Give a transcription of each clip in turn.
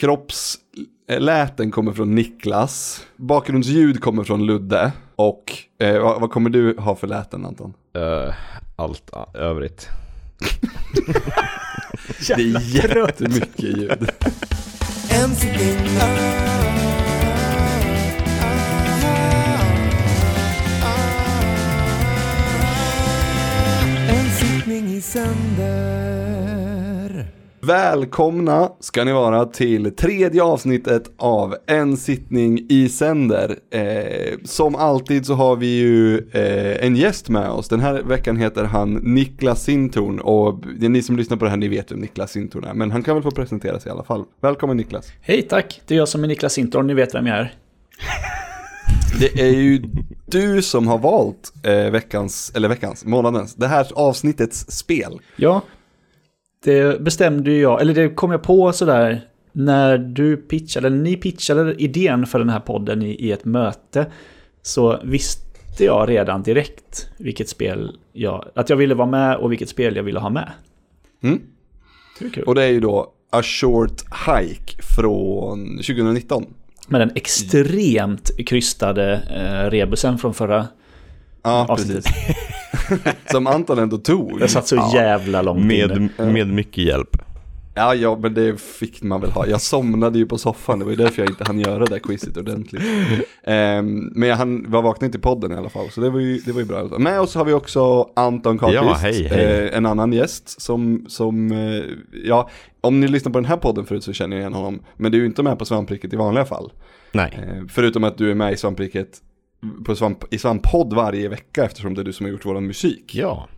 kroppsläten kommer från Niklas. Bakgrundsljud kommer från Ludde. Och eh, vad, vad kommer du ha för läten Anton? Uh, allt övrigt. det är jättemycket ljud. sänder. Välkomna ska ni vara till tredje avsnittet av En sittning i sänder. Eh, som alltid så har vi ju eh, en gäst med oss. Den här veckan heter han Niklas Sintorn och ni som lyssnar på det här ni vet vem Niklas Sintorn är. Men han kan väl få presentera sig i alla fall. Välkommen Niklas. Hej tack, det är jag som är Niklas Sintorn, ni vet vem jag är. Det är ju du som har valt eh, veckans, eller veckans, månadens, det här avsnittets spel. Ja, det bestämde jag, eller det kom jag på sådär när du pitchade, eller ni pitchade idén för den här podden i, i ett möte. Så visste jag redan direkt vilket spel jag, att jag ville vara med och vilket spel jag ville ha med. Mm. Det och det är ju då A Short Hike från 2019. Med den extremt krystade eh, rebusen från förra Ja, avsnittet. precis. Som Anton ändå tog. Jag satt så ja. jävla långt med, inne. Med mycket hjälp. Ja, ja, men det fick man väl ha. Jag somnade ju på soffan, det var ju därför jag inte hann göra det quizet ordentligt. Um, men jag hann, var vaknad till podden i alla fall, så det var ju, det var ju bra. Med oss har vi också Anton Karlqvist, ja, hej, hej. Uh, en annan gäst som, som uh, ja, om ni lyssnar på den här podden förut så känner ni igen honom, men du är ju inte med på svampriket i vanliga fall. Nej. Uh, förutom att du är med i svampriket på svamp, i Svamppodd varje vecka eftersom det är du som har gjort vår musik. Ja,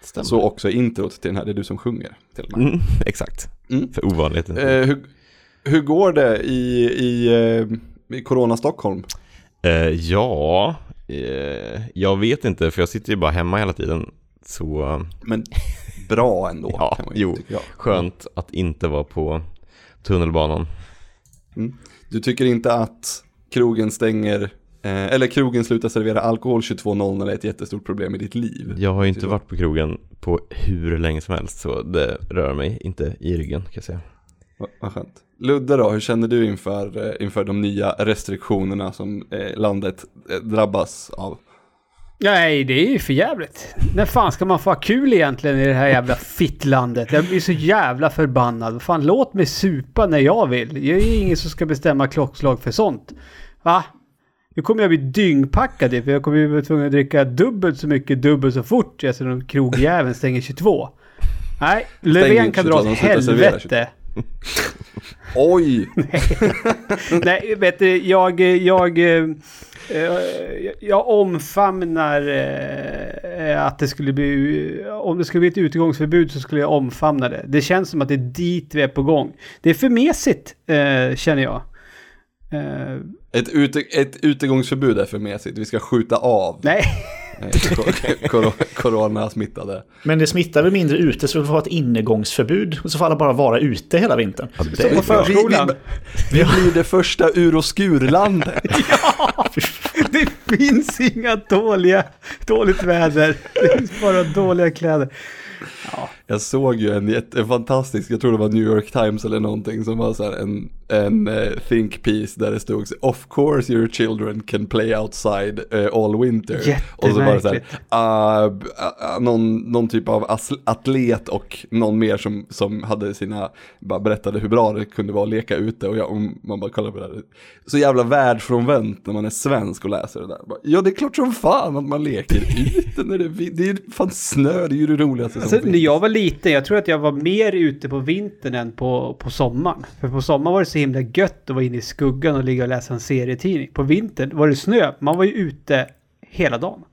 stämmer. Så också introt till den här, det är du som sjunger till och med. Mm, exakt, mm. för ovanligheten. Eh, hur, hur går det i, i, eh, i Corona Stockholm? Eh, ja, eh, jag vet inte för jag sitter ju bara hemma hela tiden. Så... Men bra ändå. ja, kan man jo, skönt att inte vara på tunnelbanan. Mm. Du tycker inte att krogen stänger Eh, eller krogen slutar servera alkohol 22.00 är ett jättestort problem i ditt liv. Jag har ju inte varit på krogen på hur länge som helst så det rör mig inte i ryggen kan jag säga. Vad skönt. Ludde då, hur känner du inför, eh, inför de nya restriktionerna som eh, landet drabbas av? Nej, det är ju för jävligt. När fan ska man få ha kul egentligen i det här jävla fittlandet? Jag blir så jävla förbannad. Fan, låt mig supa när jag vill. Jag är ju ingen som ska bestämma klockslag för sånt. Va? Nu kommer jag bli dyngpackad för jag kommer ju vara tvungen att dricka dubbelt så mycket dubbelt så fort eftersom krogjäveln stänger 22. Nej, Löfven kan dra åt helvete. Oj! Nej. Nej, vet du, jag, jag, jag, jag omfamnar eh, att det skulle bli, om det skulle bli ett utegångsförbud så skulle jag omfamna det. Det känns som att det är dit vi är på gång. Det är för mesigt, eh, känner jag. Ett, ute, ett utegångsförbud är för mesigt, vi ska skjuta av. Nej. Corona-smittade. Men det smittar väl mindre ute så vi får ha ett innegångsförbud och så får alla bara vara ute hela vintern. Ja, det är på förskolan. Vi, vi, vi blir det första ur och skurlandet. ja, det finns inga dåliga, dåligt väder. Det finns bara dåliga kläder. Ja. Jag såg ju en, en fantastisk, jag tror det var New York Times eller någonting som var så här en, en uh, think piece där det stod Of course your children can play outside uh, all winter. Och så var det så här, uh, uh, någon, någon typ av atlet och någon mer som, som hade sina, bara berättade hur bra det kunde vara att leka ute och, jag, och man bara kollar på det här. Så jävla världsfrånvänt när man är svensk och läser det där. Bara, ja det är klart som fan att man leker ute när det, det är fan snö, det är ju det roligaste som alltså, finns. När jag var liten, jag tror att jag var mer ute på vintern än på, på sommaren. För på sommaren var det så himla gött att vara inne i skuggan och ligga och läsa en serietidning. På vintern var det snö, man var ju ute hela dagen.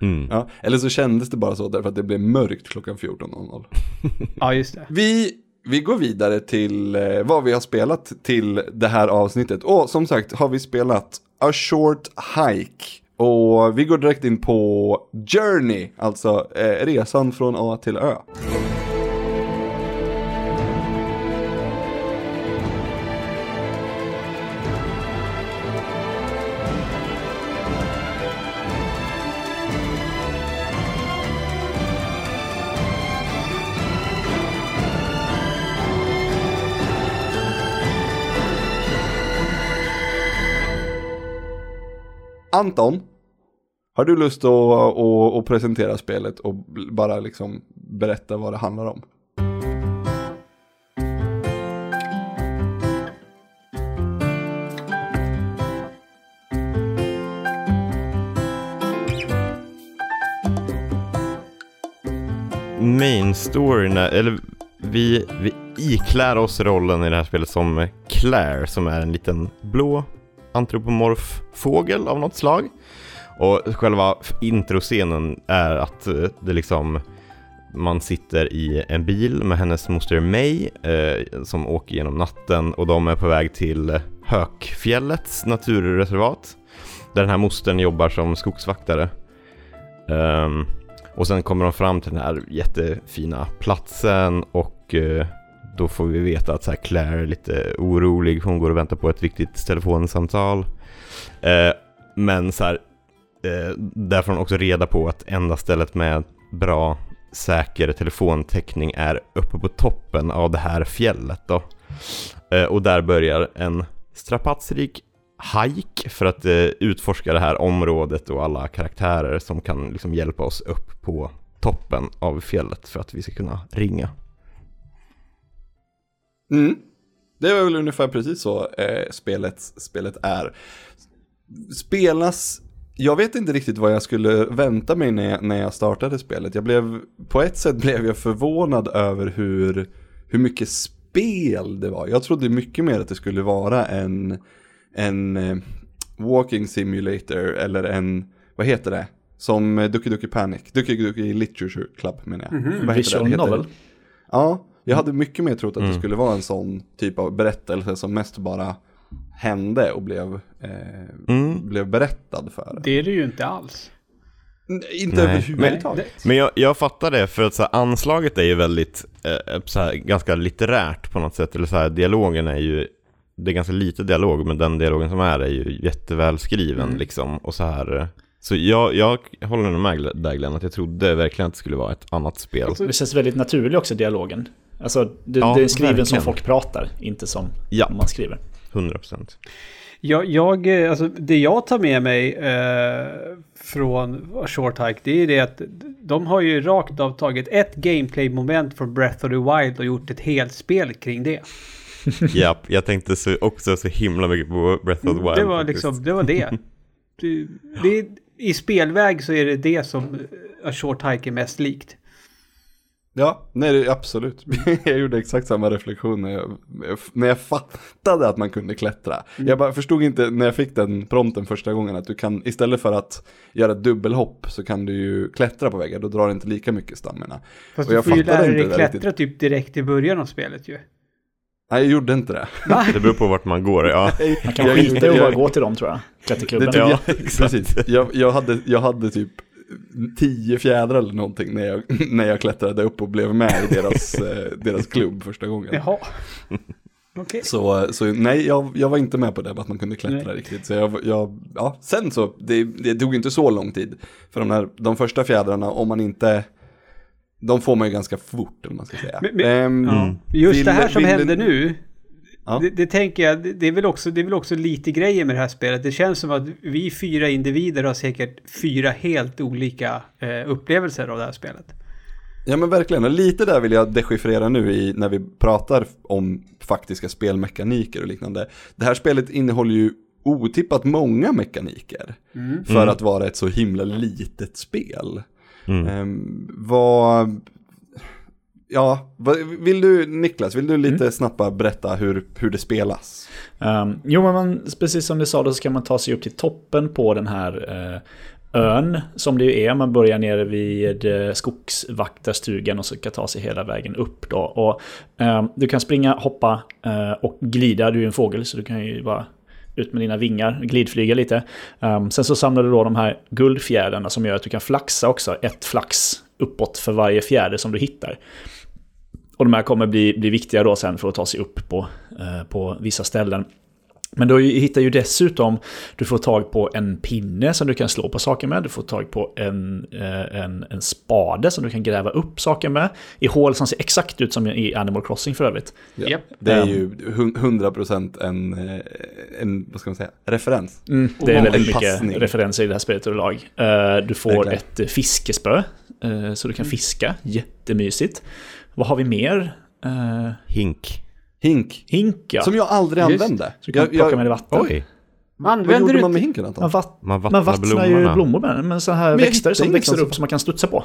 Mm. Ja, eller så kändes det bara så därför att det blev mörkt klockan 14.00. ja, just det. Vi, vi går vidare till eh, vad vi har spelat till det här avsnittet. Och som sagt har vi spelat A Short Hike. Och vi går direkt in på Journey, alltså eh, resan från A till Ö. Anton, har du lust att, att, att presentera spelet och bara liksom berätta vad det handlar om? Main storyn, eller vi, vi iklär oss rollen i det här spelet som Claire som är en liten blå antropomorf fågel av något slag. Och själva introscenen är att eh, det liksom man sitter i en bil med hennes moster May eh, som åker genom natten och de är på väg till Hökfjällets naturreservat där den här mostern jobbar som skogsvaktare. Um, och sen kommer de fram till den här jättefina platsen och eh, då får vi veta att så här Claire är lite orolig. Hon går och väntar på ett viktigt telefonsamtal. Eh, men så här, eh, där får hon också reda på att enda stället med bra säker telefontäckning är uppe på toppen av det här fjället då. Eh, och där börjar en strapatsrik hike för att eh, utforska det här området och alla karaktärer som kan liksom hjälpa oss upp på toppen av fjället för att vi ska kunna ringa. Mm. Det är väl ungefär precis så eh, spelet, spelet är. Spelas, jag vet inte riktigt vad jag skulle vänta mig när jag, när jag startade spelet. Jag blev, på ett sätt blev jag förvånad över hur, hur mycket spel det var. Jag trodde mycket mer att det skulle vara en, en eh, walking simulator eller en, vad heter det? Som eh, Ducky Ducky Panic, Ducky Ducky Literature Club menar jag. Vad heter det? Visual novel. Ja, jag hade mycket mer trott att det Mm. skulle vara en sån typ av berättelse som mest bara hände och blev, eh, Mm. blev berättad för. Det är det ju inte alls. Inte Nej, överhuvudtaget. Men jag, jag fattar det för att så här, anslaget är ju väldigt, eh, så här, ganska litterärt på något sätt. Eller så här, dialogen är ju, det är ganska lite dialog men den dialogen som är är ju jätteväl skriven Mm. liksom. Och så här, eh, så jag, jag håller nog med där Glenn, att jag trodde verkligen att det skulle vara ett annat spel. Det känns väldigt naturlig också, dialogen. Alltså, det, Ja, det är skriven som verkligen. folk pratar, inte som Ja. man skriver. 100%. Jag, jag, eh, alltså det jag tar med mig eh, från Short Hike, det är det att de har ju rakt av tagit ett gameplay-moment från Breath of the Wild och gjort ett helt spel kring det. Japp, jag tänkte så, också så himla mycket på Breath of the Wild. Det var faktiskt. liksom, det var det. det, det I spelväg så är det det som A Short Hike är mest likt. Ja, nej det, absolut. jag gjorde exakt samma reflektion när jag, när jag fattade att man kunde klättra. Mm. Jag bara förstod inte när jag fick den prompten första gången att du kan, istället för att göra ett dubbelhopp så kan du ju klättra på väggar, då drar det inte lika mycket stamina. Fast Och du jag får ju lära dig det klättra typ direkt i början av spelet ju. Nej, jag gjorde inte det. Det beror på vart man går, ja. Man kan skita i att bara gå till dem tror jag. Det Klätterklubben. tycker Ja, jag, precis. Jag, jag, hade, jag hade typ tio fjädrar eller någonting när jag, när jag klättrade upp och blev med i deras, eh, deras klubb första gången. Jaha. Okej. Så, så nej, jag, jag var inte med på det, att man kunde klättra Nej. riktigt. Så jag, jag, ja, sen så, det, det tog inte så lång tid. För de, här, de första fjädrarna, om man inte, de får man ju ganska fort, om man ska säga. Men- men- Ehm, Ja. Just vill- det här som vill- händer nu. Ja. Det, det tänker jag, det, är väl också, det är väl också lite grejer med det här spelet. Det känns som att vi fyra individer har säkert fyra helt olika eh, upplevelser av det här spelet. Ja men verkligen, och lite där vill jag dechiffrera nu i, när vi pratar om faktiska spelmekaniker och liknande. Det här spelet innehåller ju otippat många mekaniker för Mm. att vara ett så himla litet spel. Mm. Ehm, vad, ja, vill du Niklas, vill du lite snabbt bara berätta hur, hur det spelas? Um, jo, men man, precis som du sa, då ska man ta sig upp till toppen på den här eh, ön som det ju är. Man börjar nere vid eh, skogsvaktarstugan och så ska ta sig hela vägen upp då. Och, ehm, du kan springa, hoppa eh, och glida. Du är en fågel så du kan ju bara ut med dina vingar, glidflyga lite. Ehm, sen så samlar du då de här guldfjädrarna som gör att du kan flaxa också. Ett flax uppåt för varje fjäder som du hittar. Och de här kommer bli, bli viktiga då sen för att ta sig upp på, eh, på vissa ställen. Men du hittar ju dessutom, du får tag på en pinne som du kan slå på saker med. Du får tag på en, eh, en, en spade som du kan gräva upp saker med. I hål som ser exakt ut som i Animal Crossing för övrigt. Ja. Japp. Det är Ehm. ju hun- 100% en, eh, en, vad ska man säga, referens. Mm, det är En väldigt mycket passning. referenser i det här spelet överlag. Du får ett fiskespö, så du kan fiska. Jättemysigt. Vad har vi mer? Eh, Hink. Hink. Hink, ja. Som jag aldrig Just. använde. Så du kan Jag, plocka jag, med i vatten. Oj. vad Använder gjorde du man med hinken Anton? Man, vatt, Man man vattnar vattnar ju blommorna. blommor med den, men så här jag växter som växer som- upp som man kan studsa på.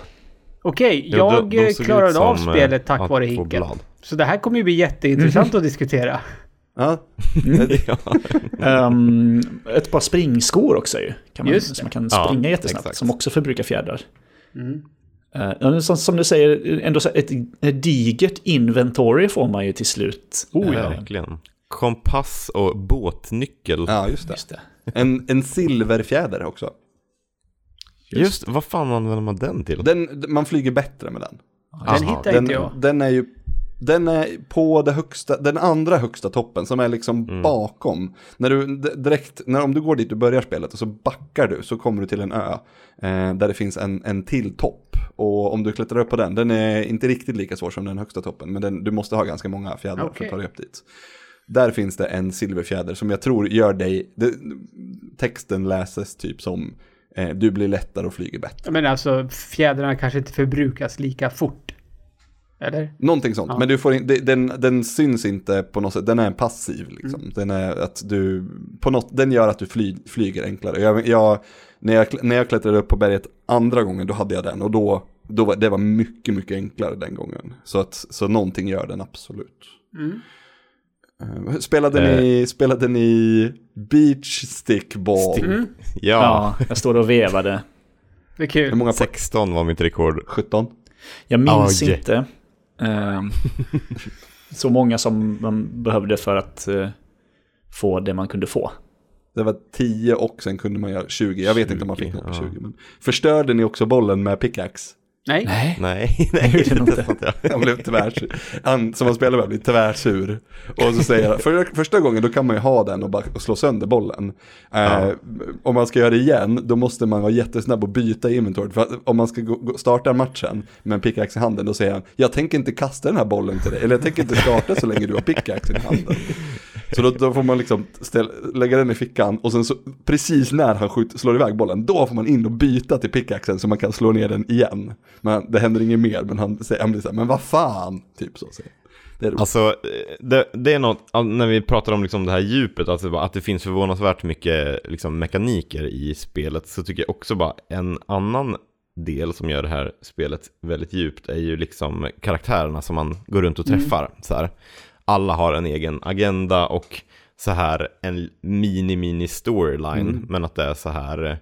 Okej, de- jag de eh, ut klarade av som, eh, spelet tack att vare hinken. Så det här kommer ju bli jätteintressant att diskutera. Ja. ja. Ehm, ett par springskor också ju. Kan man, så man kan Ja, springa jättesnabbt. exakt. Som också förbrukar fjädrar. Mm. Uh, ja, som, som du säger, ändå så ett, ett digert inventory får man ju till slut. Oh, Eh, ja. Verkligen. Kompass och båtnyckel. ja, just det. Just det. En, en silverfjäder också. Just, vad fan använder man den till? Den, man flyger bättre med den. Den Aha, hittar Den, inte jag. den är ju den är på det högsta, den andra högsta toppen som är liksom Mm. bakom. När du direkt, när, om du går dit du börjar spelet och så backar du så kommer du till en ö eh, där det finns en, en till topp. Och om du klättrar upp på den, den är inte riktigt lika svår som den högsta toppen men den, du måste ha ganska många fjädrar för Okej. att ta dig upp dit. Där finns det en silverfjäder som jag tror gör dig, det, texten läses typ som eh, du blir lättare och flyger bättre. Men alltså fjädrarna kanske inte förbrukas lika fort. Eller? Någonting sånt, Ja. men du får in, den, den syns inte på något sätt, den är passiv liksom. Den är att du, på något, den gör att du fly, flyger enklare. Jag, jag, när, jag, när jag klättrade upp på berget andra gången, då hade jag den och då, då var, det var mycket, mycket enklare den gången. Så att, så någonting gör den absolut. Mm. Eh, Spelade, ni, spelade ni Beach Stickball? Stick- Mm. Ja, Ja, jag står och vevade. Det är Hur kul. många poäng? 16 var mitt rekord. 17? Jag minns Oj. inte ehm, så många som man behövde för att eh, få det man kunde få. Det var 10 och sen kunde man göra 20. Jag vet inte om man fick 20, något på ja. 20. Men förstörde ni också bollen med pickaxe? Nej. Nej. Nej, Jag nej, det inte. Han blev tvärsur. Han som man spelar med blir tvärsur. Och så säger han, för, första gången då kan man ju ha den och, bara, och slå sönder bollen. Eh, Ja. Om man ska göra det igen, då måste man vara jättesnabb och byta i inventoriet. För att om man ska gå, gå, starta matchen med en pickaxe i handen, då säger han, jag tänker inte kasta den här bollen till dig. Eller jag tänker inte starta så länge du har pickaxen i handen. Så då, då får man liksom ställ, lägga den i fickan och sen så precis när han skjuter, slår iväg bollen, då får man in och byta till pickaxen så man kan slå ner den igen. Men det händer inget mer, men han, säger, han blir så här, men vad fan, typ så. Säger. Det är. Alltså, det, det är något, när vi pratar om liksom det här djupet, alltså bara att det finns förvånansvärt mycket liksom mekaniker i spelet, så tycker jag också bara en annan del som gör det här spelet väldigt djupt är ju liksom karaktärerna som man går runt och träffar. Så här. Alla har en egen agenda och så här en mini-mini storyline, Mm. men att det är så här eh,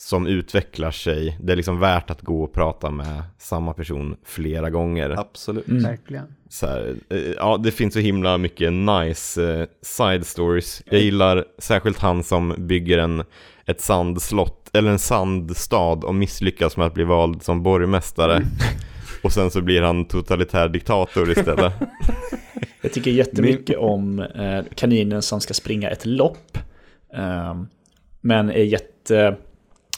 som utvecklar sig. Det är liksom värt att gå och prata med samma person flera gånger. Absolut. Mm. Verkligen. Så här, eh, ja, det finns så himla mycket nice eh, side stories. Jag gillar särskilt han som bygger en, ett sandslott, eller en sandstad och misslyckas med att bli vald som borgmästare. Och sen så blir han totalitär diktator istället. Jag tycker jättemycket om eh, kaninen som ska springa ett lopp. Ehm, men är jätte,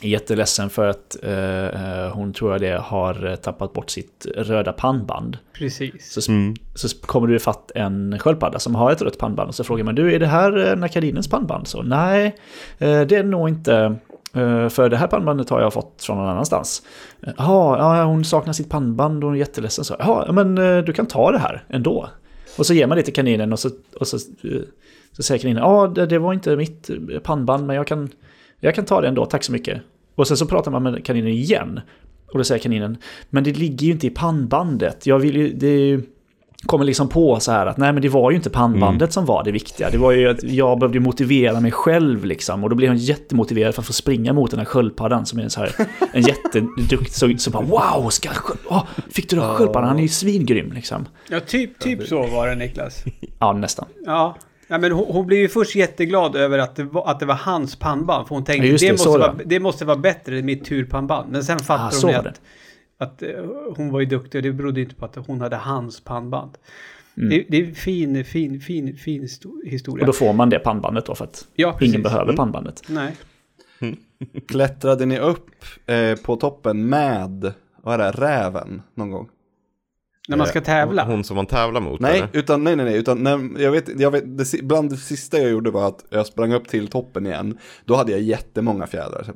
jätteledsen för att eh, eh, hon tror jag det har tappat bort sitt röda pannband. Precis. Så, Mm. så kommer du fatt en sköldpadda som har ett rött pannband och så frågar man du är det här här kaninens pannband? Så nej, det är nog inte. För det här pannbandet har jag fått från någon annanstans. Ja, hon saknar sitt pannband och hon är jätteledsen. Så, Jaha, men du kan ta det här ändå. Och så ger man det till kaninen och så, och så, eh, så säger kaninen ja, det, det var inte mitt eh, pannband men jag kan, jag kan ta det ändå, tack så mycket. Och sen så pratar man med kaninen igen. Och då säger kaninen, men det ligger ju inte i pannbandet. Jag vill ju, det är ju, kommer liksom på så här att nej men det var ju inte pannbandet som var det viktiga. Det var ju att jag behövde motivera mig själv liksom. Och då blev hon jättemotiverad för att få springa mot den här sköldpaddan som är en så här, en jätteduktig, så, så bara wow, ska, åh, fick du då sköldpaddan? Han är ju svingrym liksom. Ja, typ, typ så var det Niklas. Ja, nästan. Ja. Ja, men hon, hon blev ju först jätteglad över att det var, att det var hans pannband. För hon tänkte Ja, det, det, måste vara, det. måste vara bättre än mitt turpannband. Men sen Ah, fattade så hon att, det. Att eh, hon var ju duktig och det berodde inte på att hon hade hans pannband. Mm. Det, det är en fin, fin, fin, fin histo- historia. Och då får man det pannbandet då för att ja, ingen behöver pannbandet. Nej. Klättrade ni upp eh, på toppen med, vad är det, räven någon gång? När man ska tävla. Hon som man tävlar mot Nej, eller? utan, nej, nej, nej, utan när, jag vet, jag vet det, bland det sista jag gjorde var att jag sprang upp till toppen igen. Då hade jag jättemånga fjädrar.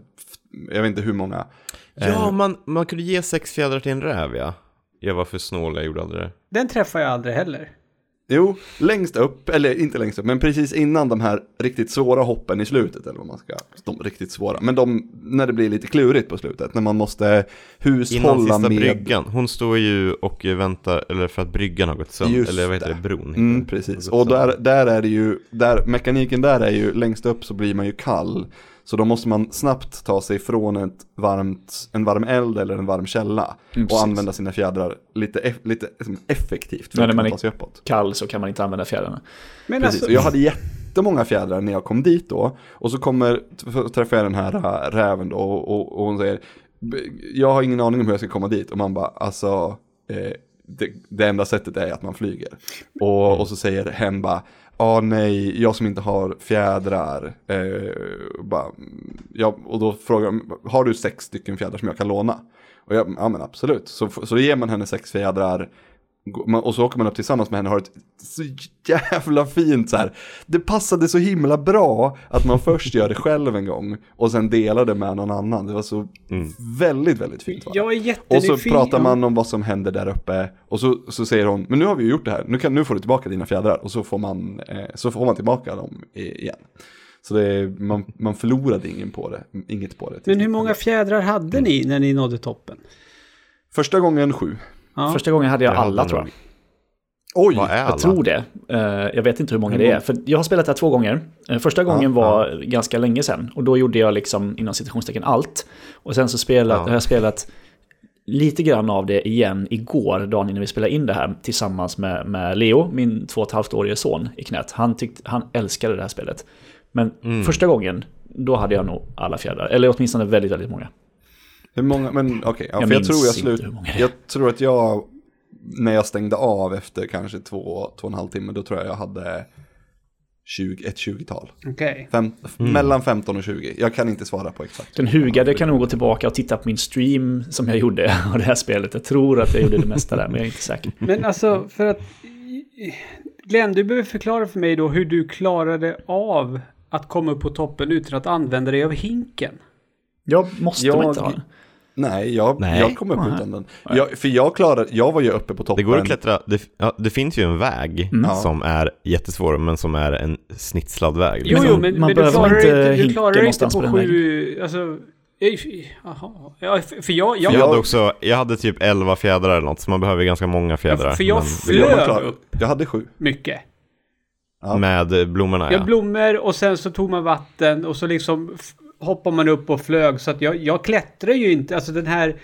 Jag vet inte hur många. Ja, man, man kunde ge sex fjädrar till en räv ja. Jag var för snål, jag gjorde aldrig det. Den träffar jag aldrig heller. Jo, längst upp, eller inte längst upp, men precis innan de här riktigt svåra hoppen i slutet, eller vad man ska, de riktigt svåra, men de, när det blir lite klurigt på slutet, när man måste Innan hushålla sista med... bryggan. Hon står ju och väntar, eller för att bryggan har gått sönder. Just Eller vad heter det. det? Bron? heter Mm, precis. Och där, där är det ju, där, mekaniken där är ju, längst upp så blir man ju kall. Så då måste man snabbt ta sig från ett varmt, en varm eld eller en varm källa. Mm, och precis. använda sina fjädrar lite, lite liksom effektivt för Men när att man kunna är- ta sig uppåt. Kall så kan man inte använda fjädrarna. Men Precis, alltså, och jag hade jättemånga fjädrar när jag kom dit då. Och så kommer, träffar jag den här äh, räven då och, och, och hon säger, "B- jag har ingen aning om hur jag ska komma dit. Och man bara, alltså, eh, det, det enda sättet är att man flyger. Och, och så säger hen bara, ja nej, jag som inte har fjädrar. Eh, bara, ja, och då frågar de, har du sex stycken fjädrar som jag kan låna? Och jag, ja men absolut. Så, så ger man henne sex fjädrar. Och så åker man upp tillsammans med henne och har ett så jävla fint så här. Det passade så himla bra att man först gör det själv en gång och sen delar det med någon annan. Det var så väldigt, väldigt fint. Va? jag är Och jättenyfiken. så pratar man om vad som händer där uppe och så, så säger hon, men nu har vi ju gjort det här, nu, kan, nu får du tillbaka dina fjädrar och så får man, eh, så får man tillbaka dem igen. Så det är, man, man förlorade ingen på det, inget på det. Men hur många fjädrar hade ni när ni nådde toppen? Första gången sju. Ja. Första gången hade jag Jag alla tror jag. Oj! Vad är alla? Jag tror det. Eh, jag vet inte hur många det är. För jag har spelat det här två gånger. Eh, första gången var ganska länge sedan. Och då gjorde jag liksom inom citationstecken allt. Och sen så spelat, Ja. har jag spelat lite grann av det igen igår, dagen innan vi spelade in det här, tillsammans med, med Leo, min två och ett halvt årige son i knät. Han, tyckte, han älskade det här spelet. Men Mm. första gången, då hade jag nog alla fjädrar. Eller åtminstone väldigt, väldigt många. Hur många, men okej, ja, Jag för jag tror jag slut, jag tror att jag, när jag stängde av efter kanske två, två och en halv timme, då tror jag jag hade 20, ett 20-tal. Okej. Fem, Mellan 15 och 20, jag kan inte svara på exakt. Den hugade kan nog gå tillbaka och titta på min stream som jag gjorde av det här spelet. Jag tror att jag gjorde det mesta där, men jag är inte säker. Men alltså, för att... Glenn, du behöver förklara för mig då hur du klarade av att komma upp på toppen utan att använda dig av hinken. Jag måste Jag- man inte ha den. Nej, jag, Nej. jag kom upp Nej. utan den. Jag, för jag klarade, jag var ju uppe på Det toppen. går att klättra, det, ja, det finns ju en väg Ja. som är jättesvår men som är en snitslad väg. Jo, liksom. jo, men, man men du behöver klarar inte du klarar inte på sju... Alltså... Ja, för jag... jag, Jag Jag- hade också, jag hade typ 11 fjädrar eller något, så man behöver ganska många fjädrar. för jag men- flög upp jag hade sju. mycket. Ja. Med blommorna Ja, ja. blommor och sen så tog man vatten och så liksom hoppar man upp och flög. Så att jag, jag klättrar ju inte. Alltså den här...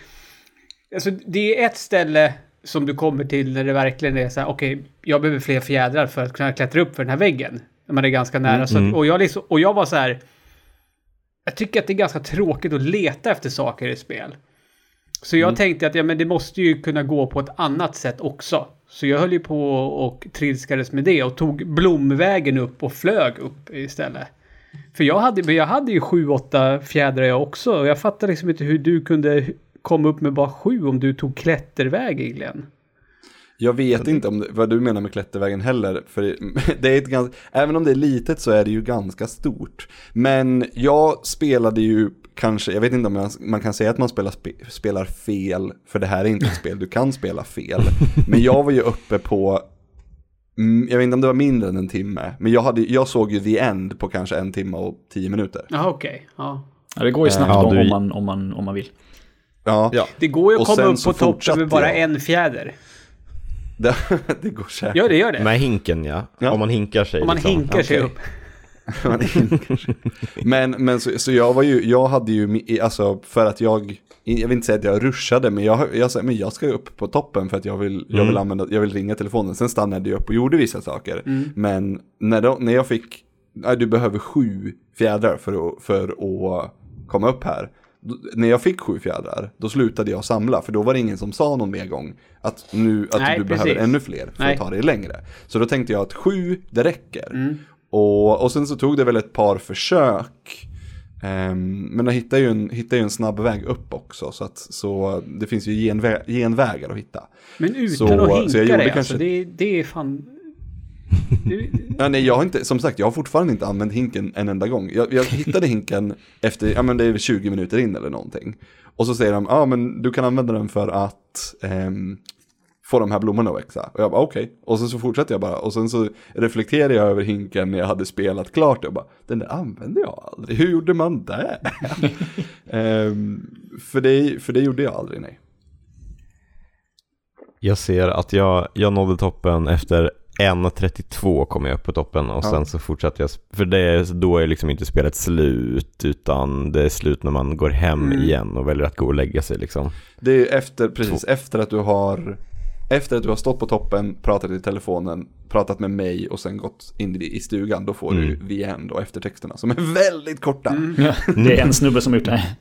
Alltså det är ett ställe som du kommer till när det verkligen är så här, okej, jag behöver fler fjädrar för att kunna klättra upp för den här väggen. När man är ganska nära. Så att, och, jag liksom, och jag var så här... Jag tycker att det är ganska tråkigt att leta efter saker i spel. Så jag tänkte att ja, men det måste ju kunna gå på ett annat sätt också. Så jag höll ju på och trilskades med det och tog blomvägen upp och flög upp istället. För jag hade, men jag hade ju sju, åtta fjädrar jag också. Och jag fattar liksom inte hur du kunde komma upp med bara sju om du tog klättervägen, Glenn. Jag vet inte om det, vad du menar med klättervägen heller. För det är ett ganska, även om det är litet så är det ju ganska stort. Men jag spelade ju kanske, jag vet inte om jag, man kan säga att man spelar, spe, spelar fel. För det här är inte ett spel, du kan spela fel. Men jag var ju uppe på, mm, jag vet inte om det var mindre än en timme. Men jag, hade, jag såg ju the end på kanske en timme och tio minuter. Jaha, okej. Ja. Ja, det går ju snabbt Ja, om, du- om, man, om, man, om man vill. Ja, Ja. Det går ju att Och komma upp på toppen med bara jag. en fjäder. det, det går säkert. Ja, det gör det. Med hinken ja. Ja. Om man hinkar sig. Om man liksom. hinkar sig upp. men men så, så jag var ju, jag hade ju, alltså för att jag, jag vill inte säga att jag rushade, men jag, jag sa, men jag ska ju upp på toppen för att jag vill, jag vill använda, jag vill ringa telefonen. Sen stannade jag upp och gjorde vissa saker. Men när, då, när jag fick, nej, du behöver sju fjädrar för att, för att komma upp här. Då, när jag fick sju fjädrar, då slutade jag samla, för då var det ingen som sa någon mer gång att, nu, att Nej, du precis. behöver ännu fler för Nej. att ta dig längre. Så då tänkte jag att sju, det räcker. Mm. Och, och sen så tog det väl ett par försök Ehm, men jag hittar ju, en, hittar ju en snabb väg upp också. Så, att, så det finns ju genvä genvägar att hitta. Men utan Så- att så jag hinka gjorde det, kanske- alltså, det, det är fan... Ja, nej, jag har inte, som sagt, jag har fortfarande inte använt hinken en enda gång. Jag, jag hittade hinken efter, ja men det är 20 minuter in eller någonting. Och så säger de, ja men du kan använda den för att ehm, få de här blommorna att växa. Och jag bara okej. Och sen så fortsätter jag bara. Och sen så reflekterar jag över hinken när jag hade spelat klart. Och bara, den där använde jag aldrig. Hur gjorde man det? Ehm, för, det för det gjorde jag aldrig, nej. Jag ser att jag, jag nådde toppen efter 1.32 kom jag upp på toppen och Ja. sen så fortsatte jag, för det då är liksom inte spelet slut utan det är slut när man går hem Mm. igen och väljer att gå och lägga sig liksom. Det är efter, precis, efter att du har efter att du har stått på toppen, pratat i telefonen, pratat med mig och sen gått in i stugan, då får du Mm. the end och eftertexterna som är väldigt korta. Ja, det är en snubbe som har gjort det här.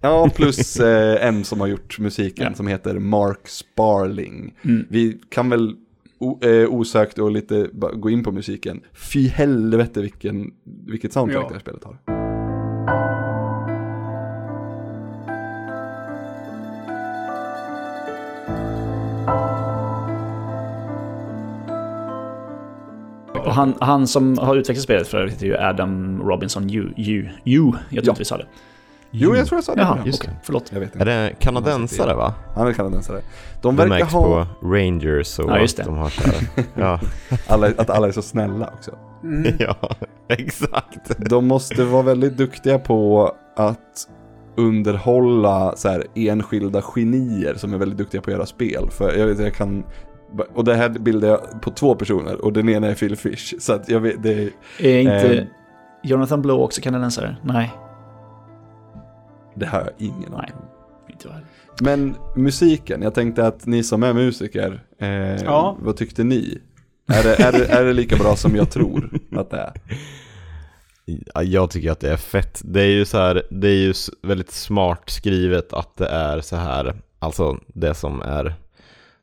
Ja, plus eh, en som har gjort musiken Ja. som heter Mark Sparling. Mm. Vi kan väl o, eh, osökt och lite gå in på musiken. Fy helvete vilken, vilket soundtrack Ja. det här spelet har. Han, han som har utvecklat spelet för övrigt heter ju Adam Robinson Yu. Yu, Yu. jag tror Ja. inte vi sa det. Jo, jag tror jag sa det. Jaha, Ja, just okej. det. Förlåt. Jag vet Är inte. det kanadensare va? Han är kanadensare. De Det verkar märks ha, på Rangers och Ja, just att det. de har så här, ja, alla, att alla är så snälla också. mm. ja, exakt. De måste vara väldigt duktiga på att underhålla så här, enskilda genier som är väldigt duktiga på att göra spel. För jag vet, jag kan... Och det här bildar jag på två personer och den ena är Phil Fish. Så att jag vet, det, Är inte Ehm. Jonathan Blow också kanadensare? Nej, det har jag ingen Nej. aning om. inte. Men musiken, jag tänkte att ni som är musiker, eh, Ja. vad tyckte ni? Är det, är, det, är det lika bra som jag tror att det är? Ja, Jag tycker att det är fett. Det är ju så här, det är ju väldigt smart skrivet att det är så här, alltså det som är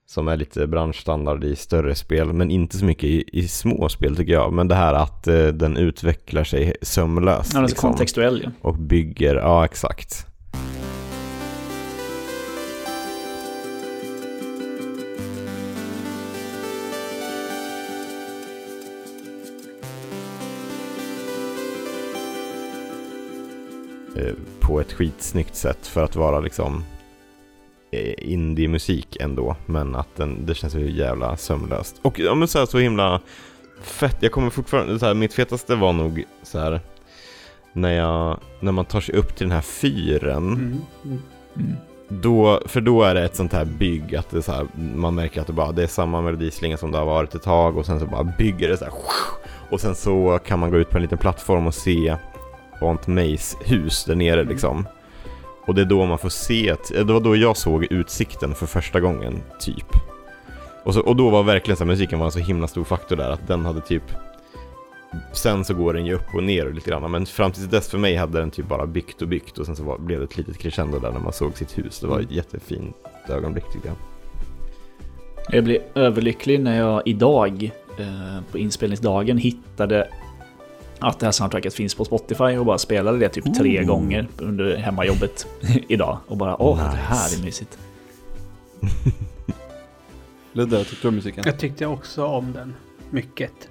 som är lite branschstandard i större spel, men inte så mycket i, i små spel tycker jag. Men det här att eh, den utvecklar sig sömlöst. Ja, den är liksom, kontextuell ju. och bygger, ja exakt. Eh, På ett skitsnyggt sätt för att vara liksom indie-musik ändå, men att den, det känns så jävla sömlöst. Och ja, men så, här, så himla fett, jag kommer fortfarande, så här, mitt fetaste var nog så här när, jag, när man tar sig upp till den här fyren, Mm. Mm. Mm. då, för då är det ett sånt här bygg att det så här, man märker att det, bara, det är samma melodislinga som det har varit ett tag och sen så bara bygger det så här och sen så kan man gå ut på en liten plattform och se Aunt Mays hus där nere liksom. Och det är då man får se, att, det var då jag såg utsikten för första gången, typ. Och, så, och då var verkligen så här, musiken var en så himla stor faktor där, att den hade typ Sen så går den ju upp och ner lite grann, men fram till dess för mig hade den typ bara byggt och byggt och sen så var, blev det ett litet crescendo där när man såg sitt hus. Det var ett jättefint ögonblick tycker jag. Jag blev överlycklig när jag idag eh, på inspelningsdagen hittade att det här soundtracket finns på Spotify och bara spelade det typ tre Ooh. gånger under hemmajobbet idag. Och bara åh, det här Nice. är mysigt. Ludde, vad tyckte du om musiken? Jag tyckte också om den. Mycket.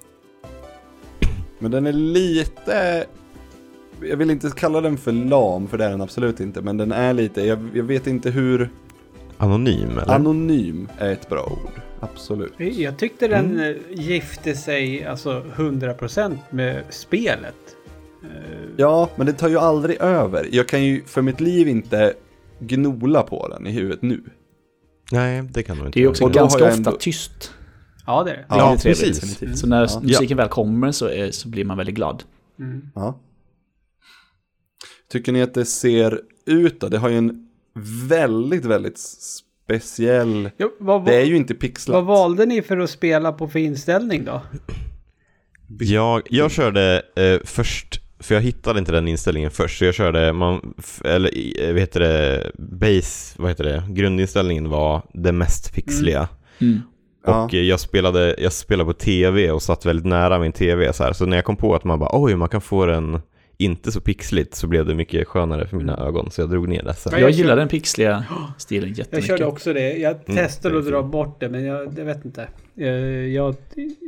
Men den är lite... Jag vill inte kalla den för lam, för det är den absolut inte. Men den är lite, jag, jag vet inte hur... Anonym eller? Anonym är ett bra ord. Absolut. Jag tyckte den mm. gifte sig alltså 100% med spelet. Eh, Ja, men det tar ju aldrig över. Jag kan ju för mitt liv inte gnola på den i huvudet nu. Nej, det kan nog inte Det är ju också ganska ofta ändå- tyst. Ja, det är det. Det är Ja, väldigt trevligt. precis. Definitivt. Så när Ja. musiken väl kommer så, är, så blir man väldigt glad. Mm. Ja. Tycker ni att det ser ut då? Det har ju en väldigt, väldigt speciell... Ja, vad, Det är ju inte pixlat. vad valde ni för att spela på för inställning då? Jag, jag körde eh, först, för jag hittade inte den inställningen först, så jag körde, man, eller eh, vad heter det, base, vad heter det, grundinställningen var det mest pixliga. Mm. Ja. Och eh, jag spelade, jag spelade på tv och satt väldigt nära min tv så här. Så när jag kom på att man bara, oj, man kan få den inte så pixligt så blev det mycket skönare för mina ögon. Så jag drog ner det. Ja, Jag jag gillar kör- den pixliga stilen Jag jättemycket. körde också det. Jag Mm, testade är att dra bort det, men jag, jag vet inte. Jag, jag,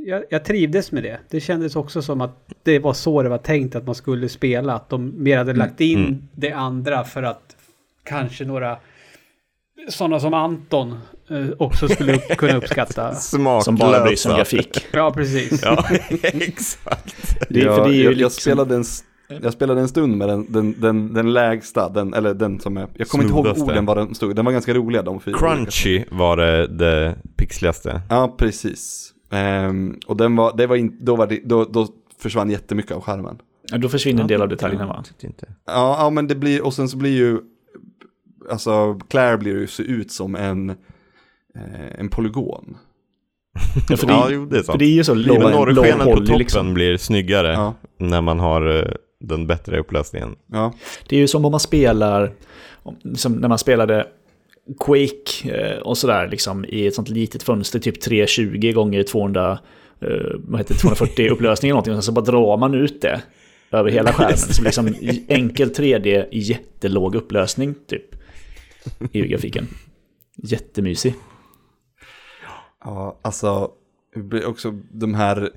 jag, jag trivdes med det. Det kändes också som att det var så det var tänkt att man skulle spela. Att de mer hade lagt in Mm. det andra för att kanske några sådana som Anton eh, också skulle kunna uppskatta. Smaklösa. Som bara bryr sig om grafik. Ja, precis. Ja, exakt. Det, jag, för det är ju jag, jag, liksom, spelade en, jag spelade en stund med den, den, den, den lägsta, den, eller den som är, jag kommer inte ihåg orden vad den stod, den var ganska roliga de fyra. olika. Crunchy var det, det pixligaste. Ja, precis. Ehm, och den var, det var in, då, var det, då, då försvann jättemycket av skärmen. Ja, då försvinner en del av detaljerna va? Inte. Ja, ja, men det blir, och sen så blir ju, alltså Claire blir ju se ut som en, eh, en polygon. Ja, för det, Ja, jo, det är för sant. det är ju så low norrskenet på toppen liksom. blir snyggare Ja, när man har eh, den bättre upplösningen. ja. Det är ju som om man spelar, om- som när man spelade Quake eh, och sådär liksom i ett sånt litet fönster, typ 320 gånger 200, eh, vad heter det, 240 upplösning eller någonting, och sen så bara drar man ut det över hela skärmen. Så liksom i enkel 3D i jättelåg upplösning typ i grafiken. Jättemysig. Ja, alltså också de här,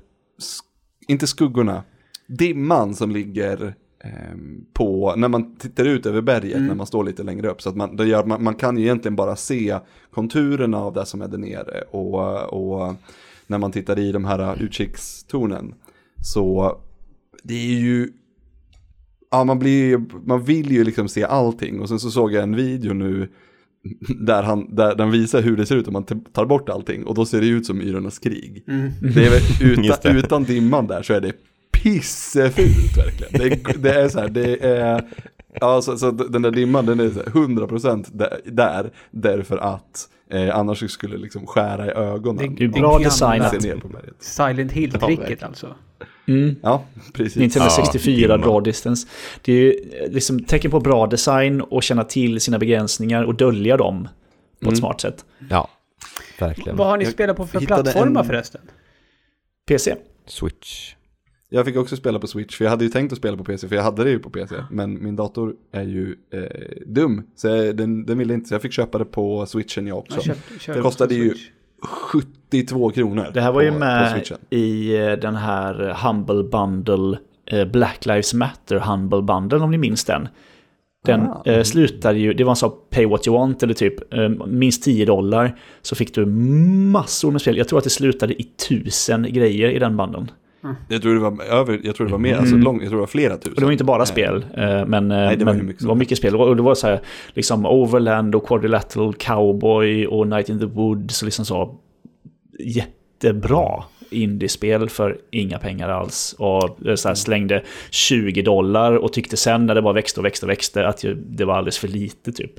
inte skuggorna, dimman som ligger ehm, på, när man tittar ut över berget, när man står lite längre upp. Så att man, det gör, man, man kan ju egentligen bara se konturerna av det som är där nere. Och, och när man tittar i de här utkikstornen, så det är ju, ja man blir man vill ju liksom se allting. Och sen så såg jag en video nu där, han, där den visar hur det ser ut om man tar bort allting. Och då ser det ut som Myrornas krig. Mm. Det är utan, det. utan dimman där så är det pissefult verkligen. Det är, det är så här, det är, ja så, så den där dimman den är så här 100% där, där därför att eh, annars skulle det liksom skära i ögonen. Det är bra designat. Se ner på berget. Silent Hill-tricket alltså. Mm. Ja, precis. Nintendo Ja, 64 dimma. draw distance. Det är ju eh, liksom tecken på bra design och känna till sina begränsningar och dölja dem på Mm. ett smart sätt. Ja, verkligen. Vad har ni spelat på för plattformar en- förresten? PC. Switch. Jag fick också spela på Switch, för jag hade ju tänkt att spela på PC, för jag hade det ju på PC. Men min dator är ju eh, dum, så jag, den, den ville inte, så jag fick köpa det på Switchen jag också. Jag köpte- körde Det kostade ju Switch. 72 kronor Det här var ju på, med i eh, den här eh, Humble Bundle, eh, Black Lives Matter Humble Bundle om ni minns den. Den Ah. eh, slutade ju, det var en sån pay what you want eller typ eh, minst 10 dollar så fick du massor med spel. Jag tror att det slutade i tusen grejer i den banden. Jag tror det var över, jag tror det var mer, alltså Mm. lång, jag tror det var flera tusen. Och det var inte bara spel, eh, men, eh, Nej, det var men mycket var mycket spel. Och det var så här, liksom Overland och Quadrilateral Cowboy och Night in the Woods och liksom så jättebra indiespel för inga pengar alls. Och eh, så här slängde 20 dollar och tyckte sen när det bara växte och växte och växte att det var alldeles för lite typ.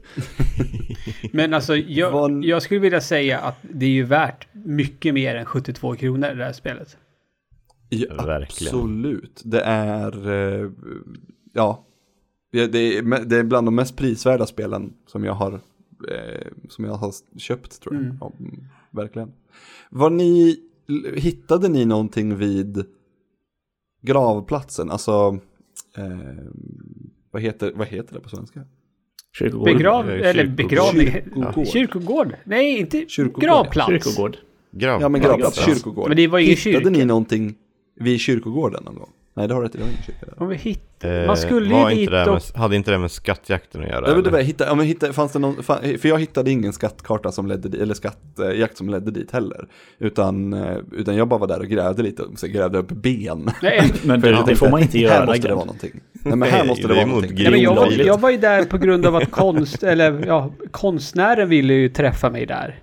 Men alltså, jag, jag skulle vilja säga att det är ju värt mycket mer än 72 kronor det här spelet. Ja, Verkligen. absolut. Det är, eh, ja, Ja, det är, det är bland de mest prisvärda spelen som jag har, eh, som jag har köpt tror jag. Mm. Ja, mm, verkligen. Var ni, hittade ni någonting vid gravplatsen? Alltså, eh, vad, heter, vad heter det på svenska? Kyrkogård. Begrav, Eh, eller kyrkogård. begravning. Kyrkogård. Kyrkogård. Nej, inte Kyrkogård, gravplats. Kyrkogård. Grav. Ja men Ja, gravplats, kyrkogård. Men det var ingen Hittade kyrka. ni någonting vid kyrkogården någon gång? Nej det har du rätt det var ingen kyrka där. Om vi hittar... Eh, Man skulle ju dit inte det här och... med, Hade inte det med skattjakten att göra? Ja, men det var, hitta, ja, men hitta, fanns det någon, för jag hittade ingen skattkarta som ledde dit, eller skattjakt som ledde dit heller. Utan, eh, utan jag bara var där och grävde lite, och så grävde upp ben. Nej, Men det, jag det får man inte Här göra. måste det vara någonting. Nej men här Nej, måste det det vara någonting. Nej, men jag, var, jag var ju där på grund av att konst... eller ja, konstnären ville ju träffa mig där.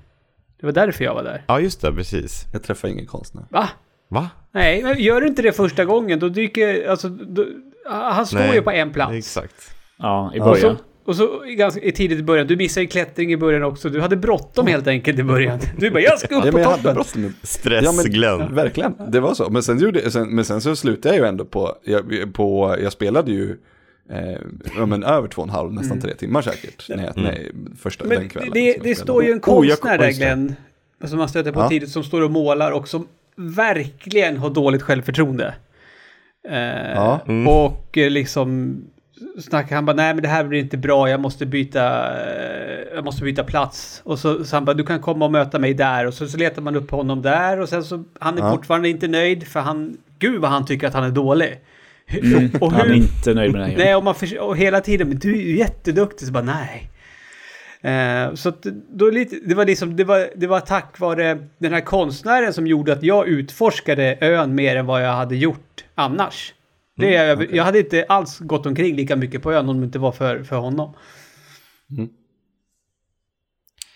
Det var därför jag var där. Ja, just det, precis. Jag träffar ingen konstnär. Va? Va? Nej, men gör du inte det första gången, då dyker... Alltså, då, han står Nej, ju på en plats. Exakt. Ja, i Ja, Och så, början. och så i ganska i tidigt i början, du missade ju klättring i början också. Du hade bråttom helt enkelt i början. Du bara, jag ska upp Ja, på men jag hade toppen. bråttom. Ja, Stress, men- Glenn. Verkligen, det var så. Men sen, gjorde, sen, men sen så slutade jag ju ändå på, jag, på, jag spelade ju eh, ja, men över två och en halv, nästan tre timmar säkert. Jag, Mm. nej, första, Men den kvällen. det, det jag står ju en Oh, jag- konstnär oh, där, just det. Glenn. Som man stöter på Ja. tidigt, som står och målar och som verkligen har dåligt självförtroende. Eh, Ja. Mm. Och eh, liksom snackade han bara nej men det här blir inte bra, jag måste byta, eh, jag måste byta plats. Och så, så han bara du kan komma och möta mig där och så, så letar man upp honom där och sen så han är Ja. fortfarande inte nöjd för han, gud vad han tycker att han är dålig. Hur- Mm, och han är hur, inte nöjd med här nej och, man och hela tiden, men du är ju jätteduktig, så bara nej. Eh, så att då lite, det var liksom, det var, det var tack vare den här konstnären som gjorde att jag utforskade ön mer än vad jag hade gjort annars. Det jag, jag hade inte alls gått omkring lika mycket på ön om det inte var för, för honom.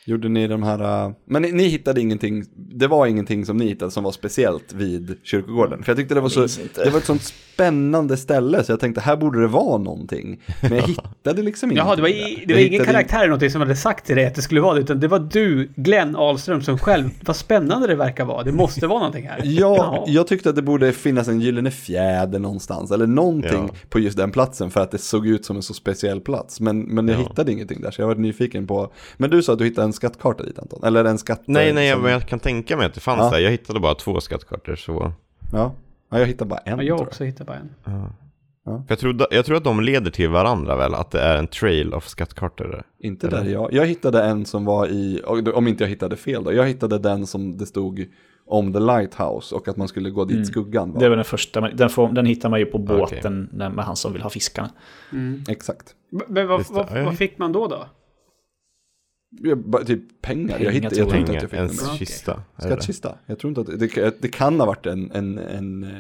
Gjorde ni de här, uh, men ni, ni hittade ingenting, det var ingenting som ni hittade som var speciellt vid kyrkogården. För jag tyckte det var så, det var ett sånt spännande ställe så jag tänkte här borde det vara någonting. Men jag hittade liksom ingenting. Jaha, det var, i, det var ingen karaktär eller någonting som hade sagt till dig att det skulle vara det, utan det var du, Glenn Ahlström, som själv, vad spännande det verkar vara, det måste vara någonting här. Ja, Jaha. jag tyckte att det borde finnas en gyllene fjäder någonstans, eller någonting Ja. på just den platsen för att det såg ut som en så speciell plats. Men, men jag Ja. hittade ingenting där, så jag var nyfiken på. Men du sa att du hittade en skattkarta dit Anton? Eller en skatt... Nej, nej, jag, som- men jag kan tänka mig att det fanns Ja. där. Jag hittade bara två skattkartor så... Ja. ja, jag hittade bara en Ja, tror jag jag. också hittade bara en. För jag, tror, jag tror att de leder till varandra väl, att det är en trail of skattkartor där. Inte Eller? där jag. Jag hittade en som var i, om inte jag hittade fel då, jag hittade den som det stod om the lighthouse och att man skulle gå dit Mm. skuggan var. Det var den första, men den, får, den hittar man ju på båten när- med han som vill ha fiskarna. Exakt. Men vad, vad, Ja, ja. vad fick man då då? Jag, bara, typ pengar. Pengar, jag hittade, tror jag tror jag. inte att jag fick en. Okej. kista. Skattkista. Jag tror inte att det, det kan ha varit en, en, en, eh,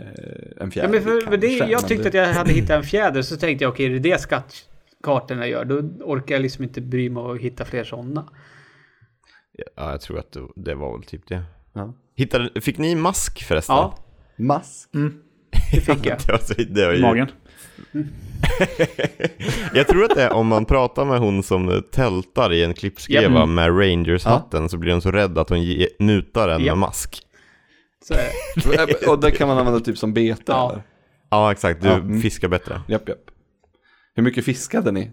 en fjärde. Ja, men för, för det, kanske, jag tyckte att jag hade hittat en fjäder, så tänkte jag okej, är det det skattkartorna gör? Då orkar jag liksom inte bry mig och hitta fler sådana. Ja, jag tror att det, det var väl typ det. Ja. Hittade, fick ni mask förresten? Ja, Mask. det fick jag. det var, det var ju, Magen. Jag tror att det är om man pratar med hon som tältar i en klippskreva Japp. med Rangers-hatten så blir hon så rädd att hon ge, mutar en Japp. med mask. Så, är det. och det kan man använda typ som bete Ja. eller? Ja, exakt. Du Ja, mm. fiskar bättre. Japp, japp. Hur mycket fiskade ni?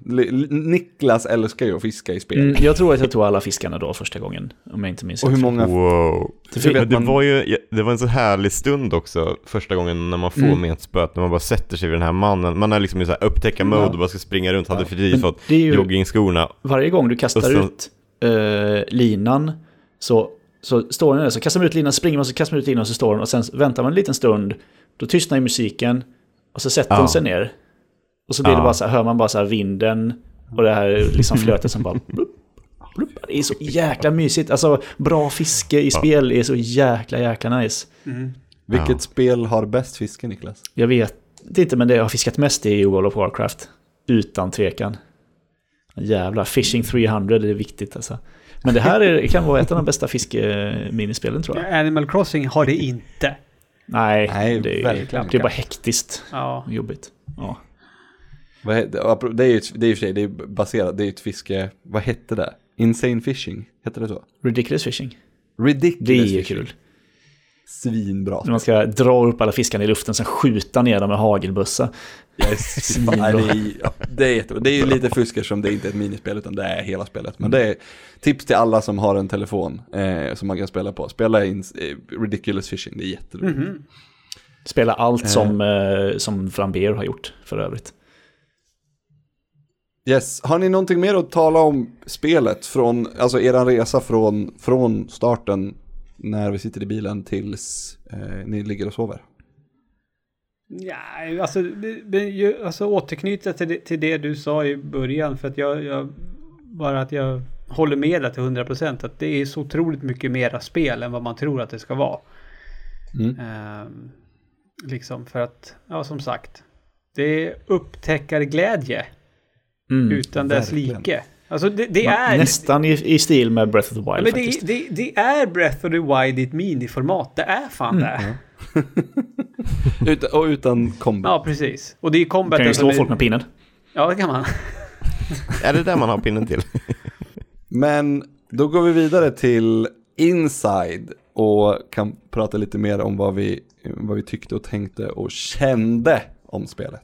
Niklas älskar ju att fiska i spel. Mm, jag tror att jag tog alla fiskarna då första gången, om jag inte minns Och hur många... Wow. Det man- var ju det var en så härlig stund också första gången när man får Mm. med ett spöt, när man bara sätter sig vid den här mannen. Man är liksom i så här upptäcka-mode och bara ska springa runt, hade precis Men fått det joggingskorna. Varje gång du kastar så- ut eh, linan så, så står den där, så kastar man ut linan, springer man, så kastar man ut linan och så står den och sen väntar man en liten stund, då tystnar ju musiken och så sätter Ja. den sig ner. Och så blir det bara så här, hör man bara så här vinden och det här liksom flötet som bara... Blup, blup. Det är så jäkla mysigt. Alltså bra fiske i spel är så jäkla jäkla nice. Vilket Ja. spel har bäst fiske Niklas? Jag vet inte, men det jag har fiskat mest är i World of Warcraft. Utan tvekan. Jävlar, Fishing 300 det är viktigt alltså. Men det här är, kan vara ett av de bästa fiskeminispelen tror jag. Animal Crossing har det inte. Nej, Nej, det, är, det är bara hektiskt Ja. jobbigt. Ja. Vad he- Det är ju det är för sig det är baserat, det är ett fiske, vad hette det? Insane fishing, hette det så? Ridiculous fishing. Ridiculous Det är ju fishing. kul. Svinbra. När man ska dra upp alla fiskarna i luften, sen skjuta ner dem med hagelbössa. Yes. Nej, det, är, ja, det är jättebra. Det är ju lite fusk eftersom det inte är ett minispel utan det är hela spelet. Men det är tips till alla som har en telefon eh, som man kan spela på. Spela in eh, Ridiculous Fishing, det är jätteroligt. Mhm. Spela allt som, eh, som Framber har gjort för övrigt. Yes, har ni någonting mer att tala om spelet från, alltså eran resa från, från starten när vi sitter i bilen tills eh, ni ligger och sover? Ja, alltså, alltså återknyta till det, till det du sa i början för att jag, jag bara att jag håller med dig till 100% att det är så otroligt mycket mera spel än vad man tror att det ska vara. Mm. Ehm, liksom för att, ja som sagt, det är upptäckarglädje Mm. utan dess verkligen. like. Alltså det, det är... Nästan i, i stil med Breath of the Ja, Wild men det, faktiskt. det, det är Breath of the Wild i ett miniformat. Det är fan det. Utan, och utan kombo. Ja, precis. Och det är Du kan ju slå folk med pinnen. Ja, det kan man. Är det där man har pinnen till? Men då går vi vidare till Inside och kan prata lite mer om vad vi, vad vi tyckte och tänkte och kände om spelet.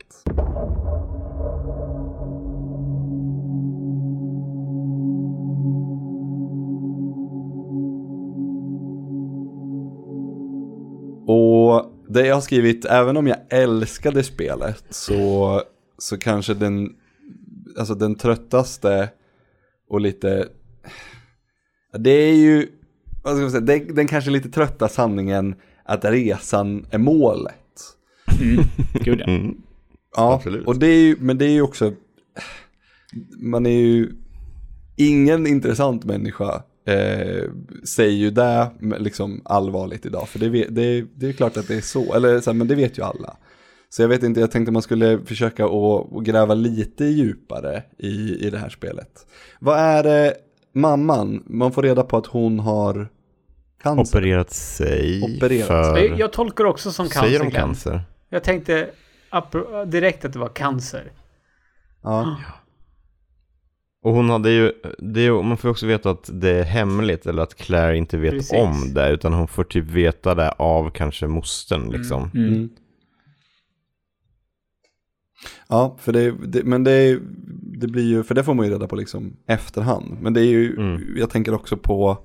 Det jag har skrivit, även om jag älskade spelet så, så kanske den, alltså den tröttaste och lite, det är ju, vad ska man säga, det, den kanske lite trötta sanningen att resan är målet. Gud ja. Mm. Ja, Absolut. och det är ju, men det är ju också, man är ju, ingen intressant människa eh, säger ju det liksom allvarligt idag. För det, vet- det, det är klart att det är så, eller så här, men det vet ju alla. Så jag vet inte, jag tänkte man skulle försöka att, gräva lite djupare i, i det här spelet. Vad är det, mamman, man får reda på att hon har cancer. Opererat sig Opererat. för... Jag, jag tolkar också som cancer. Säger de cancer? Jag tänkte direkt att det var cancer. Ja. Och hon hade ju, det man får också veta att det är hemligt eller att Claire inte vet Precis. om det utan hon får typ veta det av kanske mostern liksom. Mm. Mm. Ja, för det, det, men det, det blir ju, för det får man ju reda på liksom efterhand. Men det är ju, Mm. jag tänker också på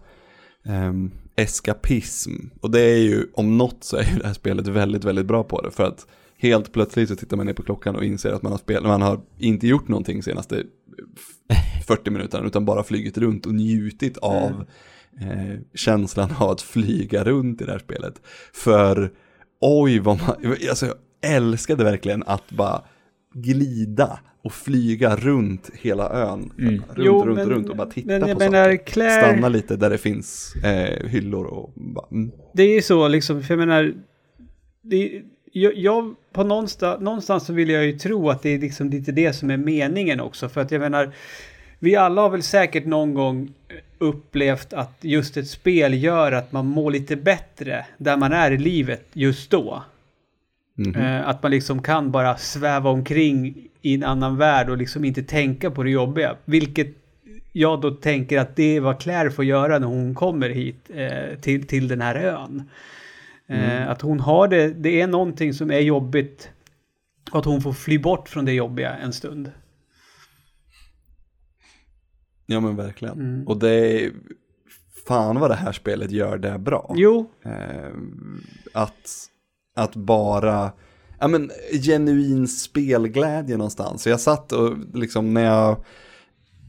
ehm, eskapism. Och det är ju, om något så är ju det här spelet väldigt, väldigt bra på det. För att helt plötsligt så tittar man ner på klockan och inser att man har, spel, man har inte gjort någonting senaste f- 40 minuterna utan bara flugit runt och njutit av eh, känslan av att flyga runt i det här spelet. För oj vad man, alltså jag älskade verkligen att bara glida och flyga runt hela ön. Mm. Runt, Jo, runt, men- runt och bara titta men på menar, saker. Claire- Stanna lite där det finns eh, hyllor och bara, mm. Det är ju så liksom, för jag menar, det, jag, jag, på någonstans, någonstans så vill jag ju tro att det är liksom lite det som är meningen också. För att jag menar, vi alla har väl säkert någon gång upplevt att just ett spel gör att man mår lite bättre där man är i livet just då. Mhm. Eh, att man liksom kan bara sväva omkring i en annan värld och liksom inte tänka på det jobbiga. Vilket jag då tänker att det är vad Claire får göra när hon kommer hit eh, till, till den här ön. Eh, att hon har det, det är någonting som är jobbigt. Och att hon får fly bort från det jobbiga en stund. Ja men verkligen. Mm. Och det är, fan vad det här spelet gör det bra. Jo, Eh, att, att bara, ja men genuin spelglädje någonstans. Så jag satt och liksom när jag,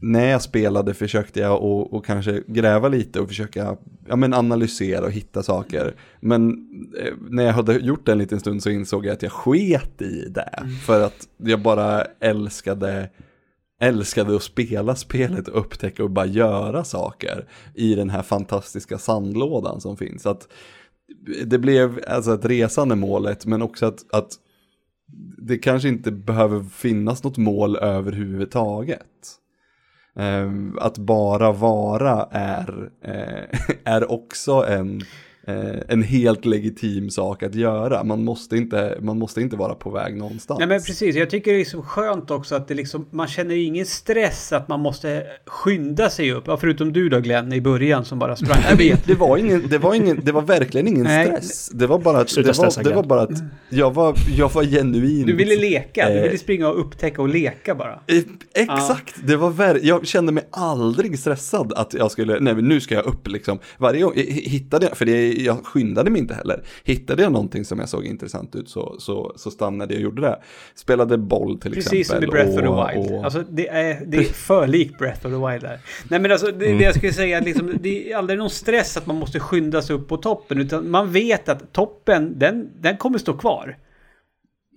när jag spelade försökte jag och, och kanske gräva lite och försöka ja, men analysera och hitta saker. Men eh, när jag hade gjort det en liten stund så insåg jag att jag sket i det. För att jag bara älskade älskade att spela spelet och upptäcka och bara göra saker i den här fantastiska sandlådan som finns. Att det blev alltså att resan är målet men också att, att det kanske inte behöver finnas något mål överhuvudtaget. Ehm, att bara vara är, eh, är också en, en helt legitim sak att göra. Man måste, inte, man måste inte vara på väg någonstans. Nej men precis, jag tycker det är så skönt också att det liksom, man känner ju ingen stress att man måste skynda sig upp. Ja, förutom du då Glenn i början som bara sprang Jag vet, det var, ingen, det, var ingen, det var verkligen ingen Nej. stress. Det var bara att, det var, det var bara att jag var, jag var genuin. Du ville leka, du Eh. ville springa och upptäcka och leka bara. Eh, Exakt, det var ver- jag kände mig aldrig stressad att jag skulle, nej men nu ska jag upp liksom. Varje gång, eh, hittade jag, för det, jag skyndade mig inte heller. Hittade jag någonting som jag såg intressant ut så, så, så stannade jag och gjorde det. Spelade boll till Precis som exempel. i Breath of the och- Wild. och- Alltså det är, det är för likt Breath of the Wild där. Nej men alltså det, det jag skulle säga är liksom, det är aldrig någon stress att man måste skynda sig upp på toppen. Utan man vet att toppen, den, den kommer stå kvar.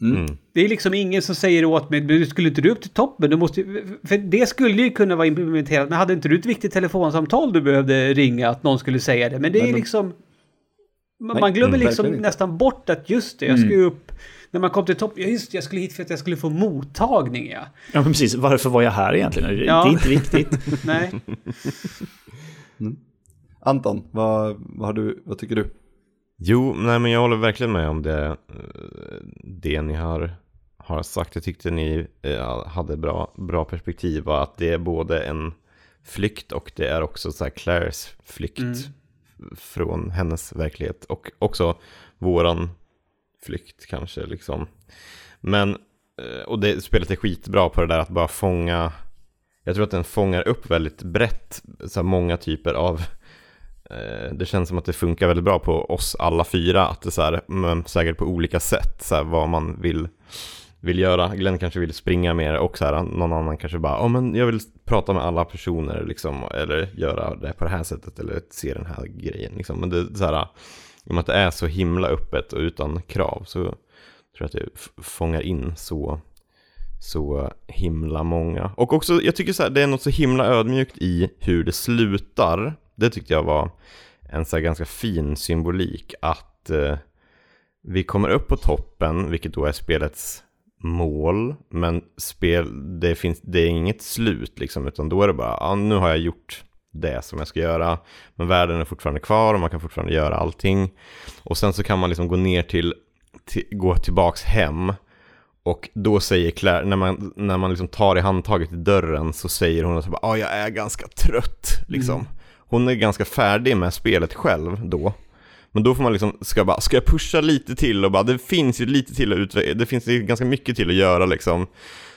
Mm. Det är liksom ingen som säger åt mig, men du skulle inte du upp till toppen? Du måste, ju-" för det skulle ju kunna vara implementerat, men hade inte du ett viktigt telefonsamtal du behövde ringa att någon skulle säga det? Men det är Nej, men- liksom... Man, Nej, man glömmer mm, liksom nästan bort att just det, jag ska ju upp... När man kom till topp, ja just det, jag skulle hit för att jag skulle få mottagning ja. Ja, men precis. Varför var jag här egentligen? Det Ja. är inte viktigt. Nej. Anton, vad, vad, har du, vad tycker du? Jo, nej men jag håller verkligen med om det, det ni har, har sagt. Jag tyckte ni eh, hade bra, bra perspektiv och att det är både en flykt och det är också så här Claires flykt Mm från hennes verklighet och också våran flykt kanske liksom. Men, eh, och det spelet är skitbra på det där att bara fånga, jag tror att den fångar upp väldigt brett, så här många typer av eh, det känns som att det funkar väldigt bra på oss alla fyra. Att det är så här, men säkert på olika sätt, så här, vad man vill, vill göra. Glenn kanske vill springa mer och så här, någon annan kanske bara, ja men jag vill prata med alla personer liksom, eller göra det på det här sättet, eller se den här grejen liksom. Men det är så här, i och med att det är så himla öppet och utan krav så tror jag att det fångar in så, så himla många. Och också, jag tycker så här, det är något så himla ödmjukt i hur det slutar. Det tyckte jag var en så här ganska fin symbolik att eh, vi kommer upp på toppen, vilket då är spelets mål, men spel, det, finns, det är inget slut liksom, utan då är det bara, ja, nu har jag gjort det som jag ska göra, men världen är fortfarande kvar och man kan fortfarande göra allting. Och sen så kan man liksom gå ner till, till gå tillbaks hem och då säger Claire, när man, när man liksom tar i handtaget i dörren så säger hon att ah, jag är ganska trött. Liksom. Hon är ganska färdig med spelet själv då. Men då får man liksom, ska, bara, ska jag pusha lite till och bara, det finns ju lite till att utveckla, det finns ju ganska mycket till att göra liksom.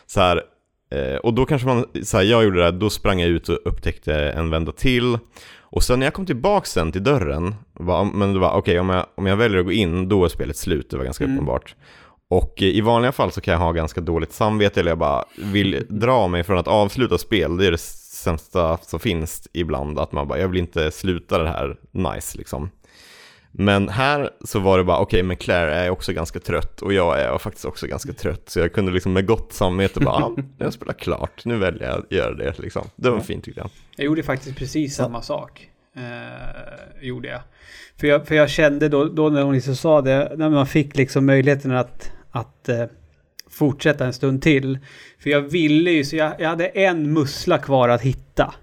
Så här, eh, och då kanske man, så här, jag gjorde det, här, då sprang jag ut och upptäckte en vända till. Och sen när jag kom tillbaka sen till dörren, var, men det var okej om, jag, om jag väljer att gå in, då är spelet slut, det var ganska uppenbart. Och eh, i vanliga fall så kan jag ha ganska dåligt samvete eller jag bara vill dra mig från att avsluta spel. Det är det sämsta som finns ibland, att man bara, jag vill inte sluta det här nice liksom. Men här så var det bara, okej men Claire är också ganska trött och jag är faktiskt också ganska trött. Så jag kunde liksom med gott samvete bara, ah, jag spelar klart, nu väljer jag att göra det liksom. Det var fint tyckte jag. Jag gjorde faktiskt precis samma sak. Eh, gjorde jag. För jag, för jag kände då, då när hon liksom sa det, när man fick liksom möjligheten att, att eh, fortsätta en stund till. För jag ville ju, så jag, jag hade en mussla kvar att hitta.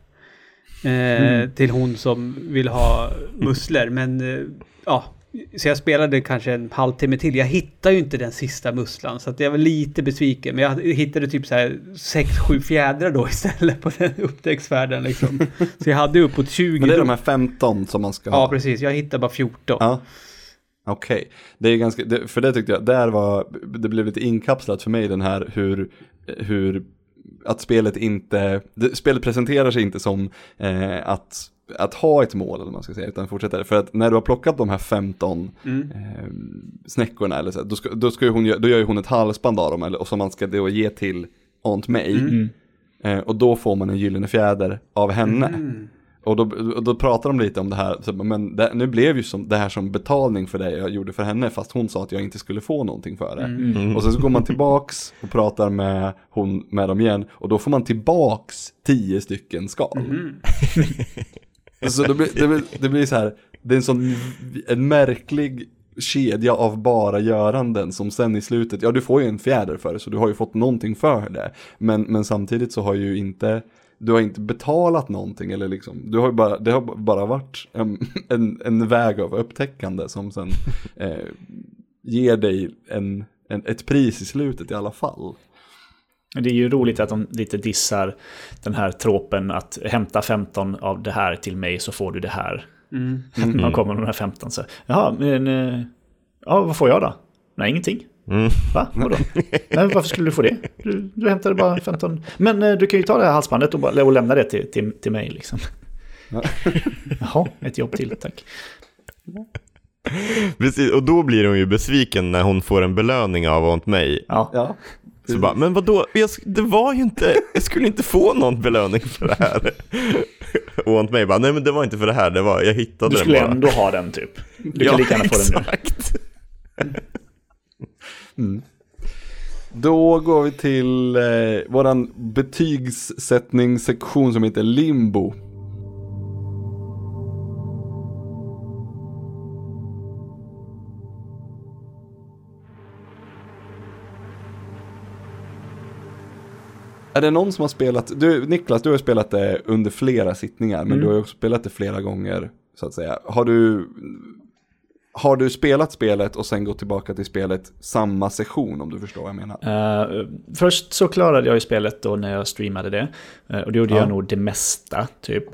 Eh, Till hon som vill ha musslor. Men eh, ja, så jag spelade kanske en halvtimme till. Jag hittade ju inte den sista musslan. Så att jag var lite besviken. Men jag hittade typ så här 6-7 fjädrar då istället på den upptäcktsfärden liksom. Så jag hade uppåt 20. Men det är de här 15 som man ska Ja, ha. precis. Jag hittade bara 14. Ja. Okej, det är ganska, för det tyckte jag, där var, det blev lite inkapslat för mig den här hur, hur, att spelet inte, det, spelet presenterar sig inte som eh, att, att ha ett mål eller man ska säga, utan fortsätter. För att när du har plockat de här 15 Mm. eh, snäckorna, eller så, då, ska, då, ska ju hon, då gör ju hon ett halsband av dem, eller, och som man ska då ge till Aunt May. Mm. Eh, och då får man en gyllene fjäder av henne. Mm. Och då, då pratar de lite om det här, så, men det, nu blev ju som, det här som betalning för det jag gjorde för henne, fast hon sa att jag inte skulle få någonting för det. Mm. Och sen så går man tillbaks och pratar med, hon, med dem igen, och då får man tillbaks tio stycken skal. Mm. så det blir, det, blir, det blir så här, det är en sån en märklig kedja av bara göranden som sen i slutet, ja du får ju en fjäder för det så du har ju fått någonting för det. Men, men samtidigt så har ju inte, du har inte betalat någonting eller liksom, du har bara, det har bara varit en, en, en väg av upptäckande som sen eh, ger dig en, en, ett pris i slutet i alla fall. Det är ju roligt att de lite dissar den här tropen att hämta 15 av det här till mig så får du det här. Mm. När man kommer med de här 15 så, jaha, men eh, ja, vad får jag då? Nej, ingenting. Mm. Va? Vadå? Nej, varför skulle du få det? Du, du hämtade bara 15. Men eh, du kan ju ta det här halsbandet och, bara, och lämna det till, till, till mig liksom. Ja. Jaha, ett jobb till, tack. Precis, och då blir hon ju besviken när hon får en belöning av Aunt May. Ja, Ja, Så bara, men vadå, jag, det var ju inte, jag skulle inte få någon belöning för det här. Och Aunt May bara, nej men det var inte för det här, det var, jag hittade du den skulle bara. ändå ha den typ. Du kan lika gärna få den nu. Exakt. Då går vi till eh, våran betygssättningssektion som heter Limbo. Är det någon som har spelat, du, Niklas du har spelat det under flera sittningar men Mm. du har ju också spelat det flera gånger så att säga. Har du, har du spelat spelet och sen gått tillbaka till spelet samma session om du förstår vad jag menar? Eh, först så klarade jag ju spelet då när jag streamade det. Eh, och då gjorde Ja. jag nog det mesta, typ.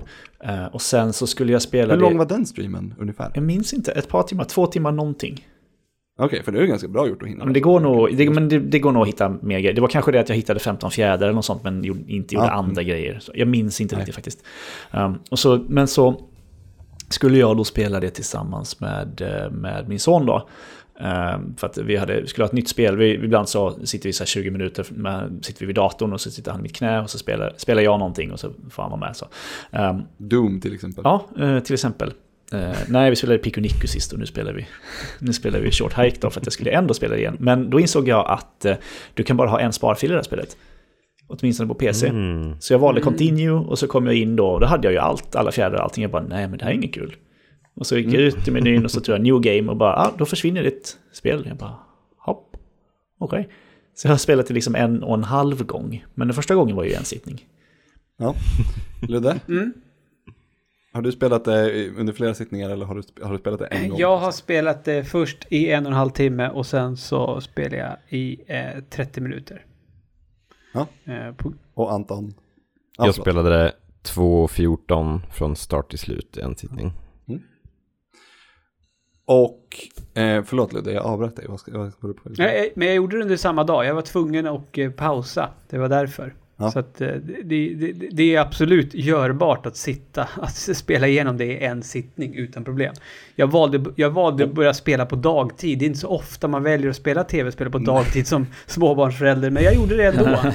Eh, och sen så skulle jag spela Hur det... lång var den streamen ungefär? Jag minns inte, ett par timmar, två timmar någonting. Okej, för det är ganska bra gjort att hinna. Men det går nog, det, men det, det går nog att hitta mer grejer. Det var kanske det att jag hittade 15 fjädrar eller något sånt, men inte gjorde Ja. andra grejer. Så jag minns inte Nej. riktigt faktiskt. Um, och så, men så skulle jag då spela det tillsammans med, eh, med min son då. Eh, För att vi hade, skulle ha ett nytt spel. Vi, ibland så sitter vi så här 20 minuter, med, sitter vi vid datorn och så sitter han i mitt knä och så spelar, spelar jag någonting och så får han vara med. Så. Ehm, Doom till exempel. Ja, eh, till exempel. Eh, nej, vi spelade Pico Nico sist och nu spelar vi, nu spelar vi Short Hike då för att jag skulle ändå spela det igen. Men då insåg jag att eh, du kan bara ha en sparfil i det här spelet. Åtminstone på PC. Mm. Så jag valde Continue och så kom jag in då och då hade jag ju allt, alla fjädrar och allting. Jag bara, nej men det här är inget kul. Och så gick jag ut i menyn och så tror jag New Game och bara, ah, då försvinner ditt spel. Jag bara, hopp, okej. Så jag har spelat det liksom en och en halv gång. Men den första gången var ju en sittning. Ja. Ludde? Mm. Har du spelat det under flera sittningar eller har du, har du spelat det en gång? Jag har spelat det först i en och en halv timme och sen så spelade jag i eh, 30 minuter. Ja. Eh, på, Och Anton? Ja, Jag förlåt. spelade det 2.14 från start till slut i en sittning. Och, eh, förlåt Ludde, jag avbröt dig. Vad ska, vad ska du på? Nej, eh, men jag gjorde det under samma dag. Jag var tvungen att eh, pausa. Det var därför. Ja. Så att eh, det, det, det är absolut görbart att sitta, att spela igenom det i en sittning utan problem. Jag valde, jag valde att börja spela på dagtid. Det är inte så ofta man väljer att spela tv-spel på dagtid som småbarnsförälder, men jag gjorde det ändå.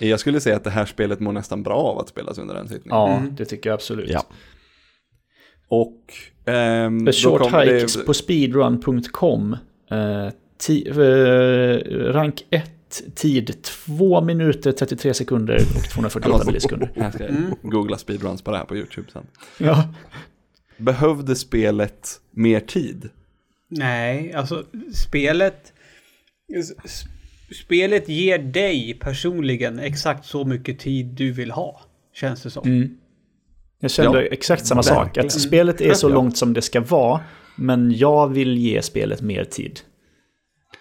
Jag skulle säga att det här spelet mår nästan bra av att spelas under en sittning. Ja, Mm. det tycker jag absolut. Ja. Och... ehm, The då Short kom Hike det- på speedrun.com. Eh, eh, rank 1, tid 2 minuter 33 sekunder och 248 millisekunder. Här ska jag Mm. googla speedruns på det här på YouTube sen. Ja. Behövde spelet mer tid? Nej, alltså spelet... Spelet ger dig personligen exakt så mycket tid du vill ha. Känns det som. Mm. Jag kände Ja, exakt samma sak. verkligen. Att spelet är så Ja. långt som det ska vara, men jag vill ge spelet mer tid.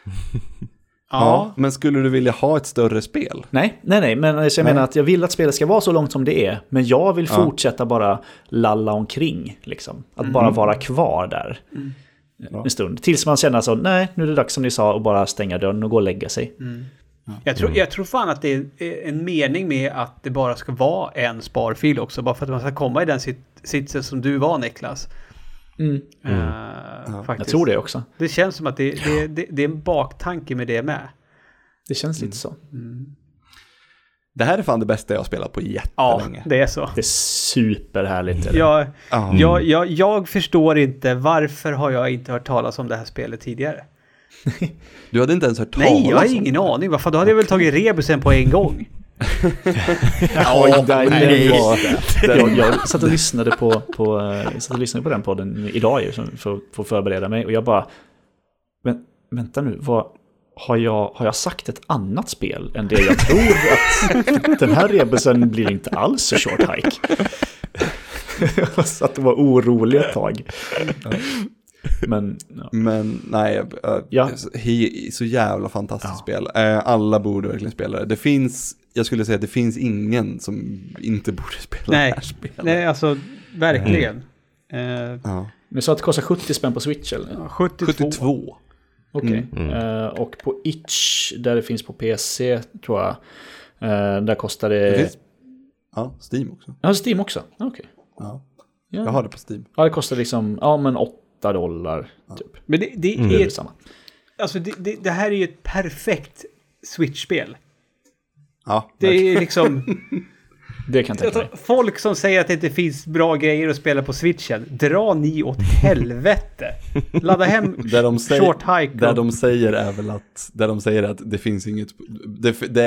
Ja. Men skulle du vilja ha ett större spel? Nej, nej, nej, men alltså jag Nej. menar att jag vill att spelet ska vara så långt som det är, men jag vill Ja. fortsätta bara lalla omkring, liksom. Att bara vara kvar där Ja. en stund. Tills man känner så, nej, nu är det dags som ni sa att bara stänga dörren och gå och lägga sig. Jag, tror, jag tror fan att det är en mening med att det bara ska vara en sparfil också. Bara för att man ska komma i den sit- sitsen som du var Niklas. Mm. Eh, faktiskt. Jag tror det också. Det känns som att det, det, det, det är en baktanke med det med. Det känns lite så. Det här är fan det bästa jag har spelat på Ja, jättelänge. det är så. Det är superhärligt. Eller? Jag, Ja. jag, jag, jag förstår inte varför har jag inte hört talas om det här spelet tidigare. Du hade inte ens hört talas Nej, jag har om ingen det. aning. Varför då hade jag väl tagit rebusen på en gång. Ja, nej, nej, var, jag, jag satt och lyssnade på, på, eh, jag satt och lyssnade på den podden idag ju, för, för att förbereda mig. Och jag bara, men vänta nu, vad, har, jag, har jag sagt ett annat spel än det jag tror att den här rebusen blir inte alls så short hike? Jag satt och var orolig ett tag. Men, ja. Men nej, äh, Ja. he, så jävla fantastiskt Ja. spel. Äh, alla borde verkligen spela det. Det finns, jag skulle säga att det finns ingen som inte borde spela Nej. det här spelet. Nej, alltså verkligen. Eh, Ja. Men så att det kostar 70 spänn på Switch eller? ja, 72. 72. Okej. Mm. Eh, och på Itch, där det finns på PC, tror jag. eh, där kostar det... Det finns, ja, Steam också. Ja, Steam också. Okej. Ja. Ja. Jag har det på Steam. ja, det kostar liksom, ja men 8 dollar typ. Men det, det, Det är detsamma. alltså, det, det, det här är ju ett perfekt Switch-spel. Ja, Det är liksom... Det kan jag tänka mig. Folk som säger att det inte finns bra grejer att spela på switchen, dra ni åt helvete. Ladda hem Där de säger- short hike. Där de säger är väl att, där de säger att det finns inget, det, det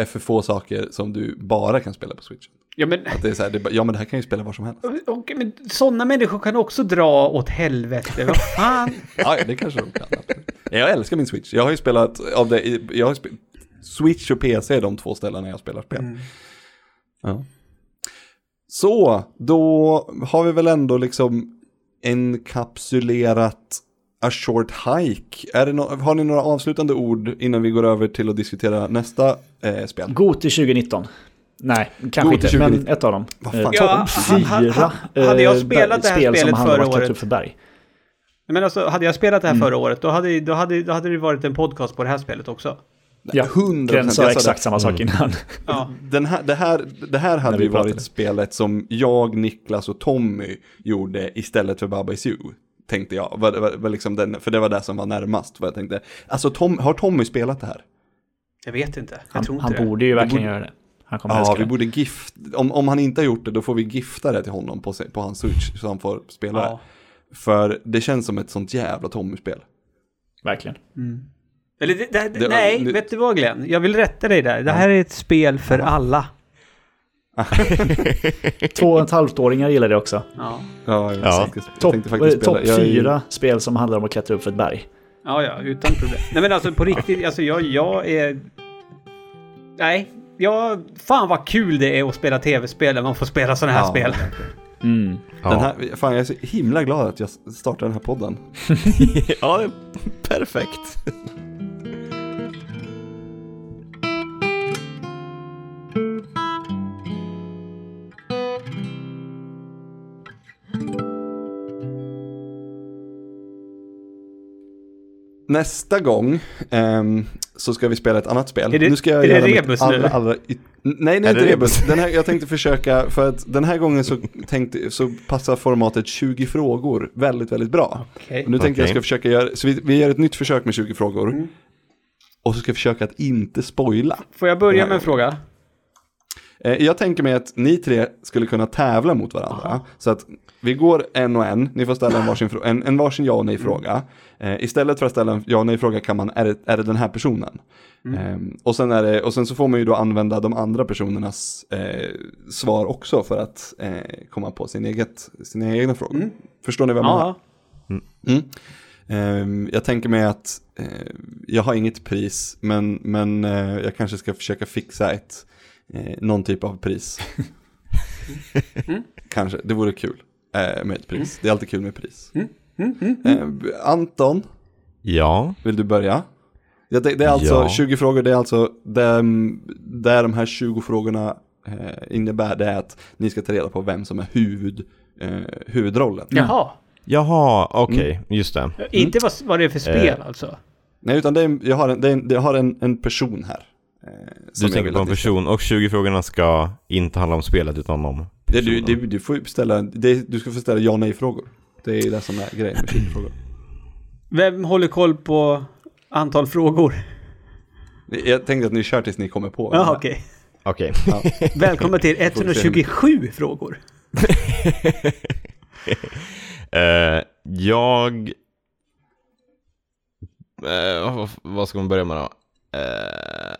är för få saker som du bara kan spela på Switch. Ja, men, Att det är så här, det, ja men det här kan ju spela var som helst. och, men sådana människor kan också dra åt helvete. Vad fan? Ja, det kanske de kan. Jag älskar min Switch. Jag har ju spelat av det, jag har spe, Switch och PC är de två ställena jag spelar spel. Mm. Ja. Så, då har vi väl ändå liksom enkapsulerat A Short Hike. Är det no- har ni några avslutande ord innan vi går över till att diskutera nästa eh, spel? Goti 2019. Nej, kanske inte, 2019. men ett av dem. Vad Eh, fan? Topp Ja, ha- fyra ha- hade jag eh, spelat det här spel som spelet han förra året? upp för berg. Men alltså, hade jag spelat det här Mm. förra året, då hade, då, hade, då hade det varit en podcast på det här spelet också. Ja, 100%. Glenn Jag sa exakt samma sak innan. Ja. Den här, det, här, det här hade vi ju varit spelet som jag, Niklas och Tommy gjorde istället för Baba Is You. Tänkte jag, var, var, var liksom den, för det var det som var närmast vad jag tänkte. Alltså Tom, har Tommy spelat det här? Jag vet inte. Jag Han, tror inte han det. borde ju verkligen borde- göra det. Han kommer Ja, vi det. borde gift, om, om han inte har gjort det då får vi gifta det till honom på, på hans switch så han får spela Ja. det. För det känns som ett sånt jävla Tommy-spel. Verkligen. Eller det, det, Det- nej, det- vet du vad Glenn? Jag vill rätta dig där. Det här är ett spel för alla. Två och ett halvt-åringar gillar det också. Ja. Ja, jag, Ja. tänkte, jag Topp tänkte faktiskt spela. top jag är- fyra spel som handlar om att klättra upp för ett berg. Ja, ja, utan problem. Nej men alltså på riktigt, alltså jag, jag är... Nej, jag... Fan vad kul det är att spela tv-spel när man får spela sådana här Ja, spel. Mm. Ja. Den här, fan jag är så himla glad att jag startade den här podden. ja, perfekt. Nästa gång ehm, så ska vi spela ett annat spel. Är det- ska jag är det rebus nu? allra, allra, y- Nej, nej, Är inte det rebus. Den här, jag tänkte försöka, för att den här gången så, tänkte, så passar formatet 20 frågor väldigt, väldigt bra. Okej. Och nu tänkte jag Okej. ska försöka göra, så vi, vi gör ett nytt försök med 20 frågor. Mm. Och så ska jag försöka att inte spoila. Får jag börja med en fråga? Eh, Jag tänker mig att ni tre skulle kunna tävla mot varandra. Så att vi går en och en, ni får ställa en varsin, en, en varsin ja och nej fråga. Eh, istället för att ställa en ja och nej fråga kan man, är det, är det den här personen? Ehm, och, sen är det, och sen så får man ju då använda de andra personernas eh, svar också för att eh, komma på sin eget, sina egna frågor. Förstår ni vad jag menar? Ja. Mm. Ehm, jag tänker mig att eh, jag har inget pris, men, men eh, jag kanske ska försöka fixa ett, eh, någon typ av pris. kanske, det vore kul eh, med ett pris. Det är alltid kul med pris. Eh, Anton, Ja, vill du börja? Ja, det, det är alltså Ja. 20 frågor, det är alltså det, där de här 20 frågorna eh, innebär det är att ni ska ta reda på vem som är huvud, eh, huvudrollen. Jaha. jaha, okej, just det. Inte vad, vad det är för spel Eh. alltså? Nej, utan det är, jag har en, det är en, jag har en, en person här. Eh, Du tänker på en person och 20 frågorna ska inte handla om spelet utan om Det, du, personen. du, får ställa, det, du ska få ställa ja nej frågor. Det är det som är grejen med 20 frågor. Vem håller koll på antal frågor? Jag tänkte att ni kör tills ni kommer på. Ja, okej. Okej. Välkommen till 127 frågor. Eh, jag... Eh, vad, ska man börja med då? Eh,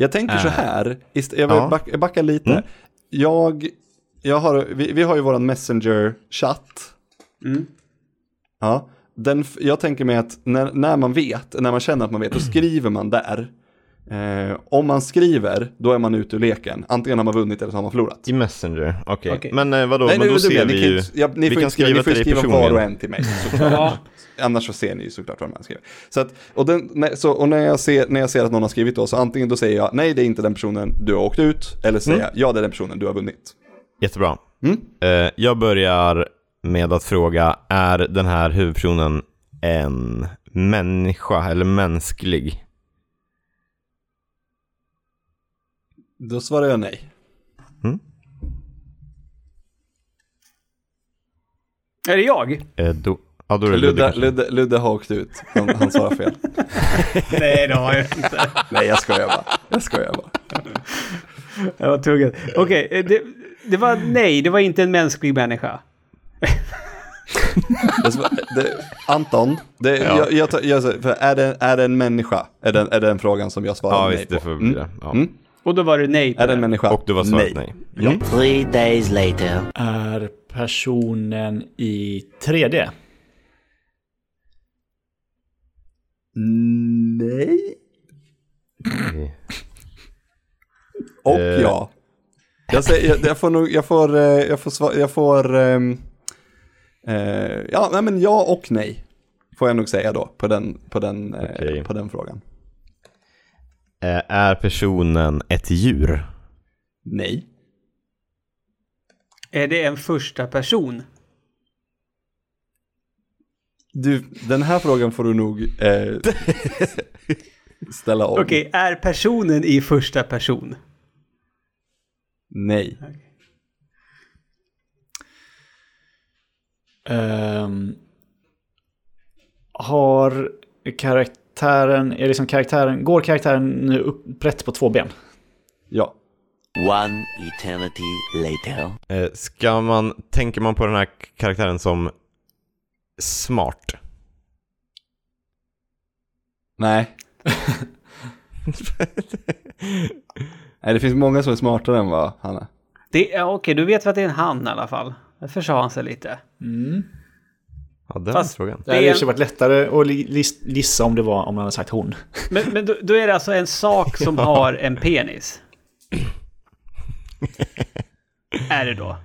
Jag tänker så Äh. här, jag vill Ja. backa, backa lite. Mm. Jag, jag har, vi, vi har ju våran messenger-chatt. Mm. Ja, den, jag tänker mig att när, när man vet, när man känner att man vet, då skriver man där. Eh, om man skriver, då är man ute ur leken. Antingen har man vunnit eller så har man förlorat. I Messenger, okej. Okej. Men eh, vadå, Nej, men då ser ni vi ju... ja, ni vi får kan skriva, skriva ni får skriva var och en till mig. Annars så ser ni ju såklart vad man skriver. Så att, och, den, när, så, och när, jag ser, när jag ser att någon har skrivit då, så antingen då säger jag nej det är inte den personen du har åkt ut, eller säger jag ja det är den personen du har vunnit. Jättebra. Mm. Eh, jag börjar med att fråga, är den här huvudpersonen en människa eller mänsklig? Då svarar jag nej. Är det jag? Eh, då, ja, då är det Ludde Ludde. Ludde, har åkt ut, han, han svarar fel. Nej, det har jag inte. nej jag skojar bara, jag skojar bara. Jag var tvungen. Okej, eh, det, det var nej, det var inte en mänsklig människa. Det Anton, det, Ja. jag, jag, jag, för är, det, är det en människa? Är det, är det en frågan som jag svarar Ja, nej visst, på? det får bli det. Ja. Mm. Och då var det nej på Är det en den. människa? Och du var svaret nej. Mm. Three days later. Är personen i 3D? Nej. Och Eh. ja. Jag, säger, jag, jag får nog, jag får, eh, jag får, sva- jag får, eh, ja, nej men ja och nej. Får jag nog säga då på den, på den, eh, Okej. på den frågan. Eh, är personen ett djur? Nej. Är det en första person? Du, den här frågan får du nog, eh, ställa om. Okej, är personen i första person? Nej. Ehm, har karaktären, är liksom karaktären, går karaktären nu upprätt på två ben? Ja. One eternity later. Eh, ska man, tänker man på den här karaktären som smart? Nej. Nej, det finns många som är smartare än vad han är. Det, ja, okej, du vet att det är en han i alla fall. Därför sa han sig lite. Ja, den Fast- frågan. Det hade är i och för sig varit lättare att lis- gissa om det var om man hade sagt hon. Men, men då, då är det alltså en sak som har en penis? är det då?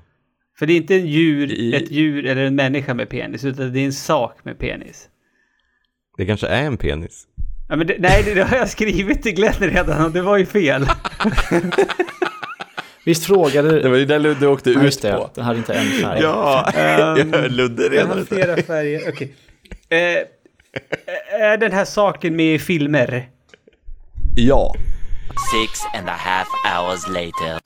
För det är inte en djur, I- ett djur eller en människa med penis, utan det är en sak med penis. Det kanske är en penis. Ja, men det, nej, det, det har jag skrivit till Glenn redan och det var ju fel. Visst frågade... Det var ju där Ludde åkte Ja, ut det, på. den hade inte en färg. Ja, Ehm, Ludde Den redan. har flera färger, okej. Eh, är den här saken med i filmer? Ja. Six and a half hours later.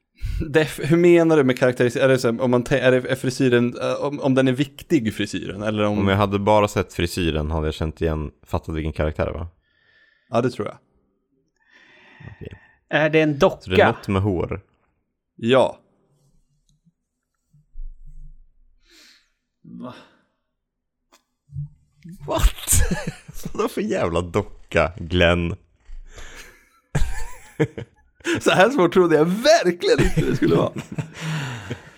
Def, hur menar du med karaktärisering? Det, om man är det frisyren, eh, om, om den är viktig frisyren? Eller om... Om jag hade bara sett frisyren hade jag känt igen, fattat vilken karaktär det var. Ja, det tror jag. Är det en Så det är docka? något med hår. Ja. What? Vadå för jävla docka, Glenn? Så här svårt trodde jag verkligen inte det skulle vara.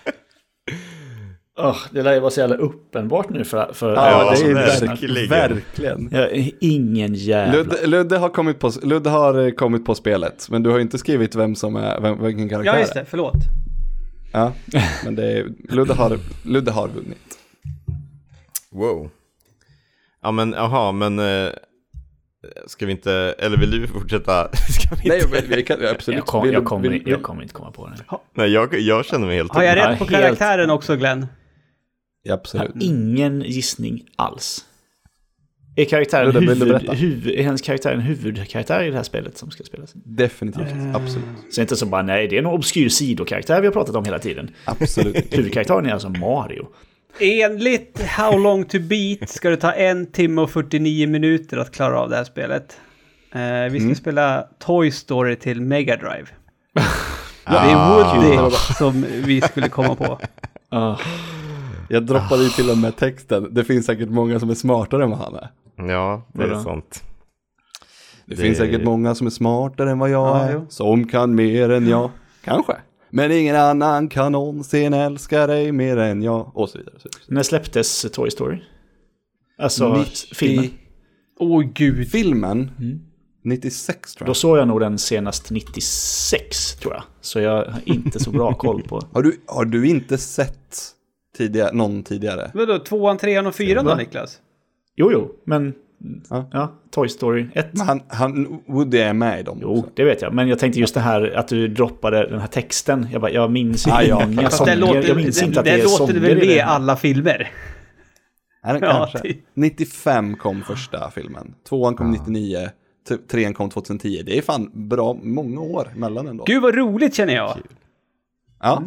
Åh, det lär ju vara så jävla uppenbart nu för... för Ja, det är verkligen. verkligen. är ingen jävla... Ludde, Ludde, har kommit på, Ludde har eh, kommit på spelet, men du har inte skrivit vem som är, vem, vilken karaktär Ja, just det. Förlåt. Ja, men det är, Ludde, har, Ludde har vunnit. Wow. Ja men, aha, men... Eh, ska vi inte, eller vill du fortsätta? Ska vi Nej, men vi kan, absolut. Jag, kom, jag, kommer, jag kommer inte komma på det. Nej, jag, jag känner mig helt Har jag. Ja, rätt på helt- karaktären också, Glenn? Ja, absolut. Ingen gissning alls. Är karaktären du huvud, huvud, är hennes karaktär en huvudkaraktär i det här spelet som ska spelas? Definitivt, absolut. Så inte så bara nej, det är en obskyr sidokaraktär vi har pratat om hela tiden. Absolut. Huvudkaraktären är alltså Mario. Enligt How long to beat ska det ta en timme och 49 minuter att klara av det här spelet. Eh, vi ska spela Toy Story till Mega Drive. Det är Woody som vi skulle komma på. Ah, Jag droppade ju till och med texten. Det finns säkert många som är smartare än vad han är. Ja, det är sant. Det, Det- finns säkert många som är smartare än vad jag Ja, är. jo. Som kan mer än jag. Kanske. Men ingen annan kan någonsin älska dig mer än jag. Och så vidare. Och så vidare. när släpptes Toy Story? Alltså 90 filmen. Åh gud. Filmen, 96 tror Då jag. såg jag nog den senast 96 tror jag. Så jag har inte så bra koll på. Har du, har du inte sett tidigare, någon tidigare? Vadå, tvåan, trean och fyran då? Niklas? Jo, jo, men Ja. ja, Toy Story 1. Men han, han, Woody är med i dem Jo, också. det vet jag. Men jag tänkte just det här att du droppade den här texten. Jag, bara, jag minns ju Ah, ja. inga sånger. Den låter, jag minns den, inte att den det är låter sånger väl i med i alla filmer? Det Ja, kanske? typ. 95 kom första filmen. Tvåan kom 99. t- Trean kom 2010. Det är fan bra många år mellan ändå. Gud vad roligt känner jag. Ja.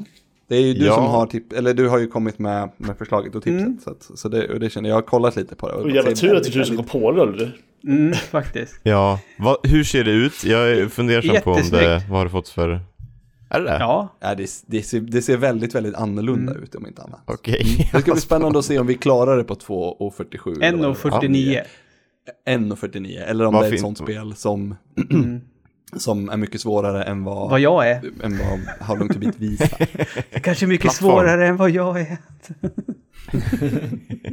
Det är ju du Ja. som har tipp, eller du har ju kommit med, med förslaget och tipset. Mm. Så, att, så det, och det känner jag, jag har kollat lite på det. Och Och jävla tur att det är du som kom på det. Ludde. Mm, faktiskt. Ja, vad, hur ser det ut? Jag är fundersam på om det, vad har du fått för... Är det det? Ja. Ja, det, det, ser, det ser väldigt, väldigt annorlunda ut om inte annat. Okej. Det ska bli spännande att se om vi klarar det på 2.47. eller vad det var. 1.49. 1.49. Eller om Vad det är ett sånt spel som, som är mycket svårare än vad, Vad jag är. än vad How long to beat visar. Kanske mycket Plattform. svårare än vad jag är.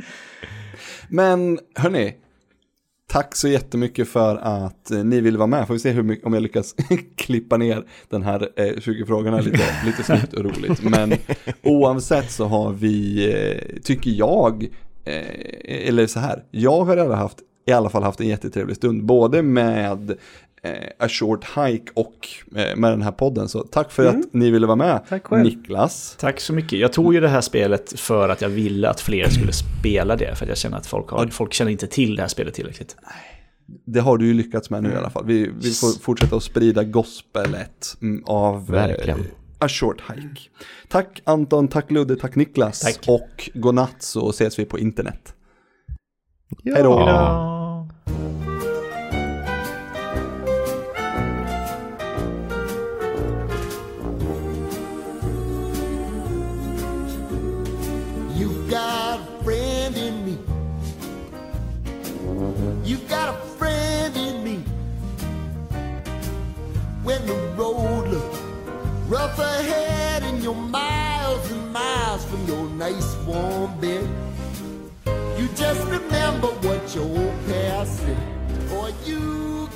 Men hörni, tack så jättemycket för att eh, ni ville vara med. Får vi se hur mycket, om jag lyckas klippa ner den här eh, 20 frågorna lite, lite snyggt och roligt. Men oavsett så har vi, eh, tycker jag, eh, eller så här, jag har i alla, haft, i alla fall haft en jättetrevlig stund, både med A Short Hike och eh, med den här podden. Så tack för att ni ville vara med. Tack själv. Niklas. Tack så mycket. Jag tog ju det här spelet för att jag ville att fler skulle spela det. För att jag känner att folk, har, folk känner inte till det här spelet tillräckligt. det har du ju lyckats med nu i alla fall. Vi, vi får fortsätta att sprida gospelet mm, av Verkligen. eh, A Short Hike. Tack Anton, tack Ludde, tack Niklas. Tack. Och godnatt så ses vi på internet. Ja. Hej då. When the road looks rough ahead and you're miles and miles from your nice warm bed, you just remember what your old past said. Or you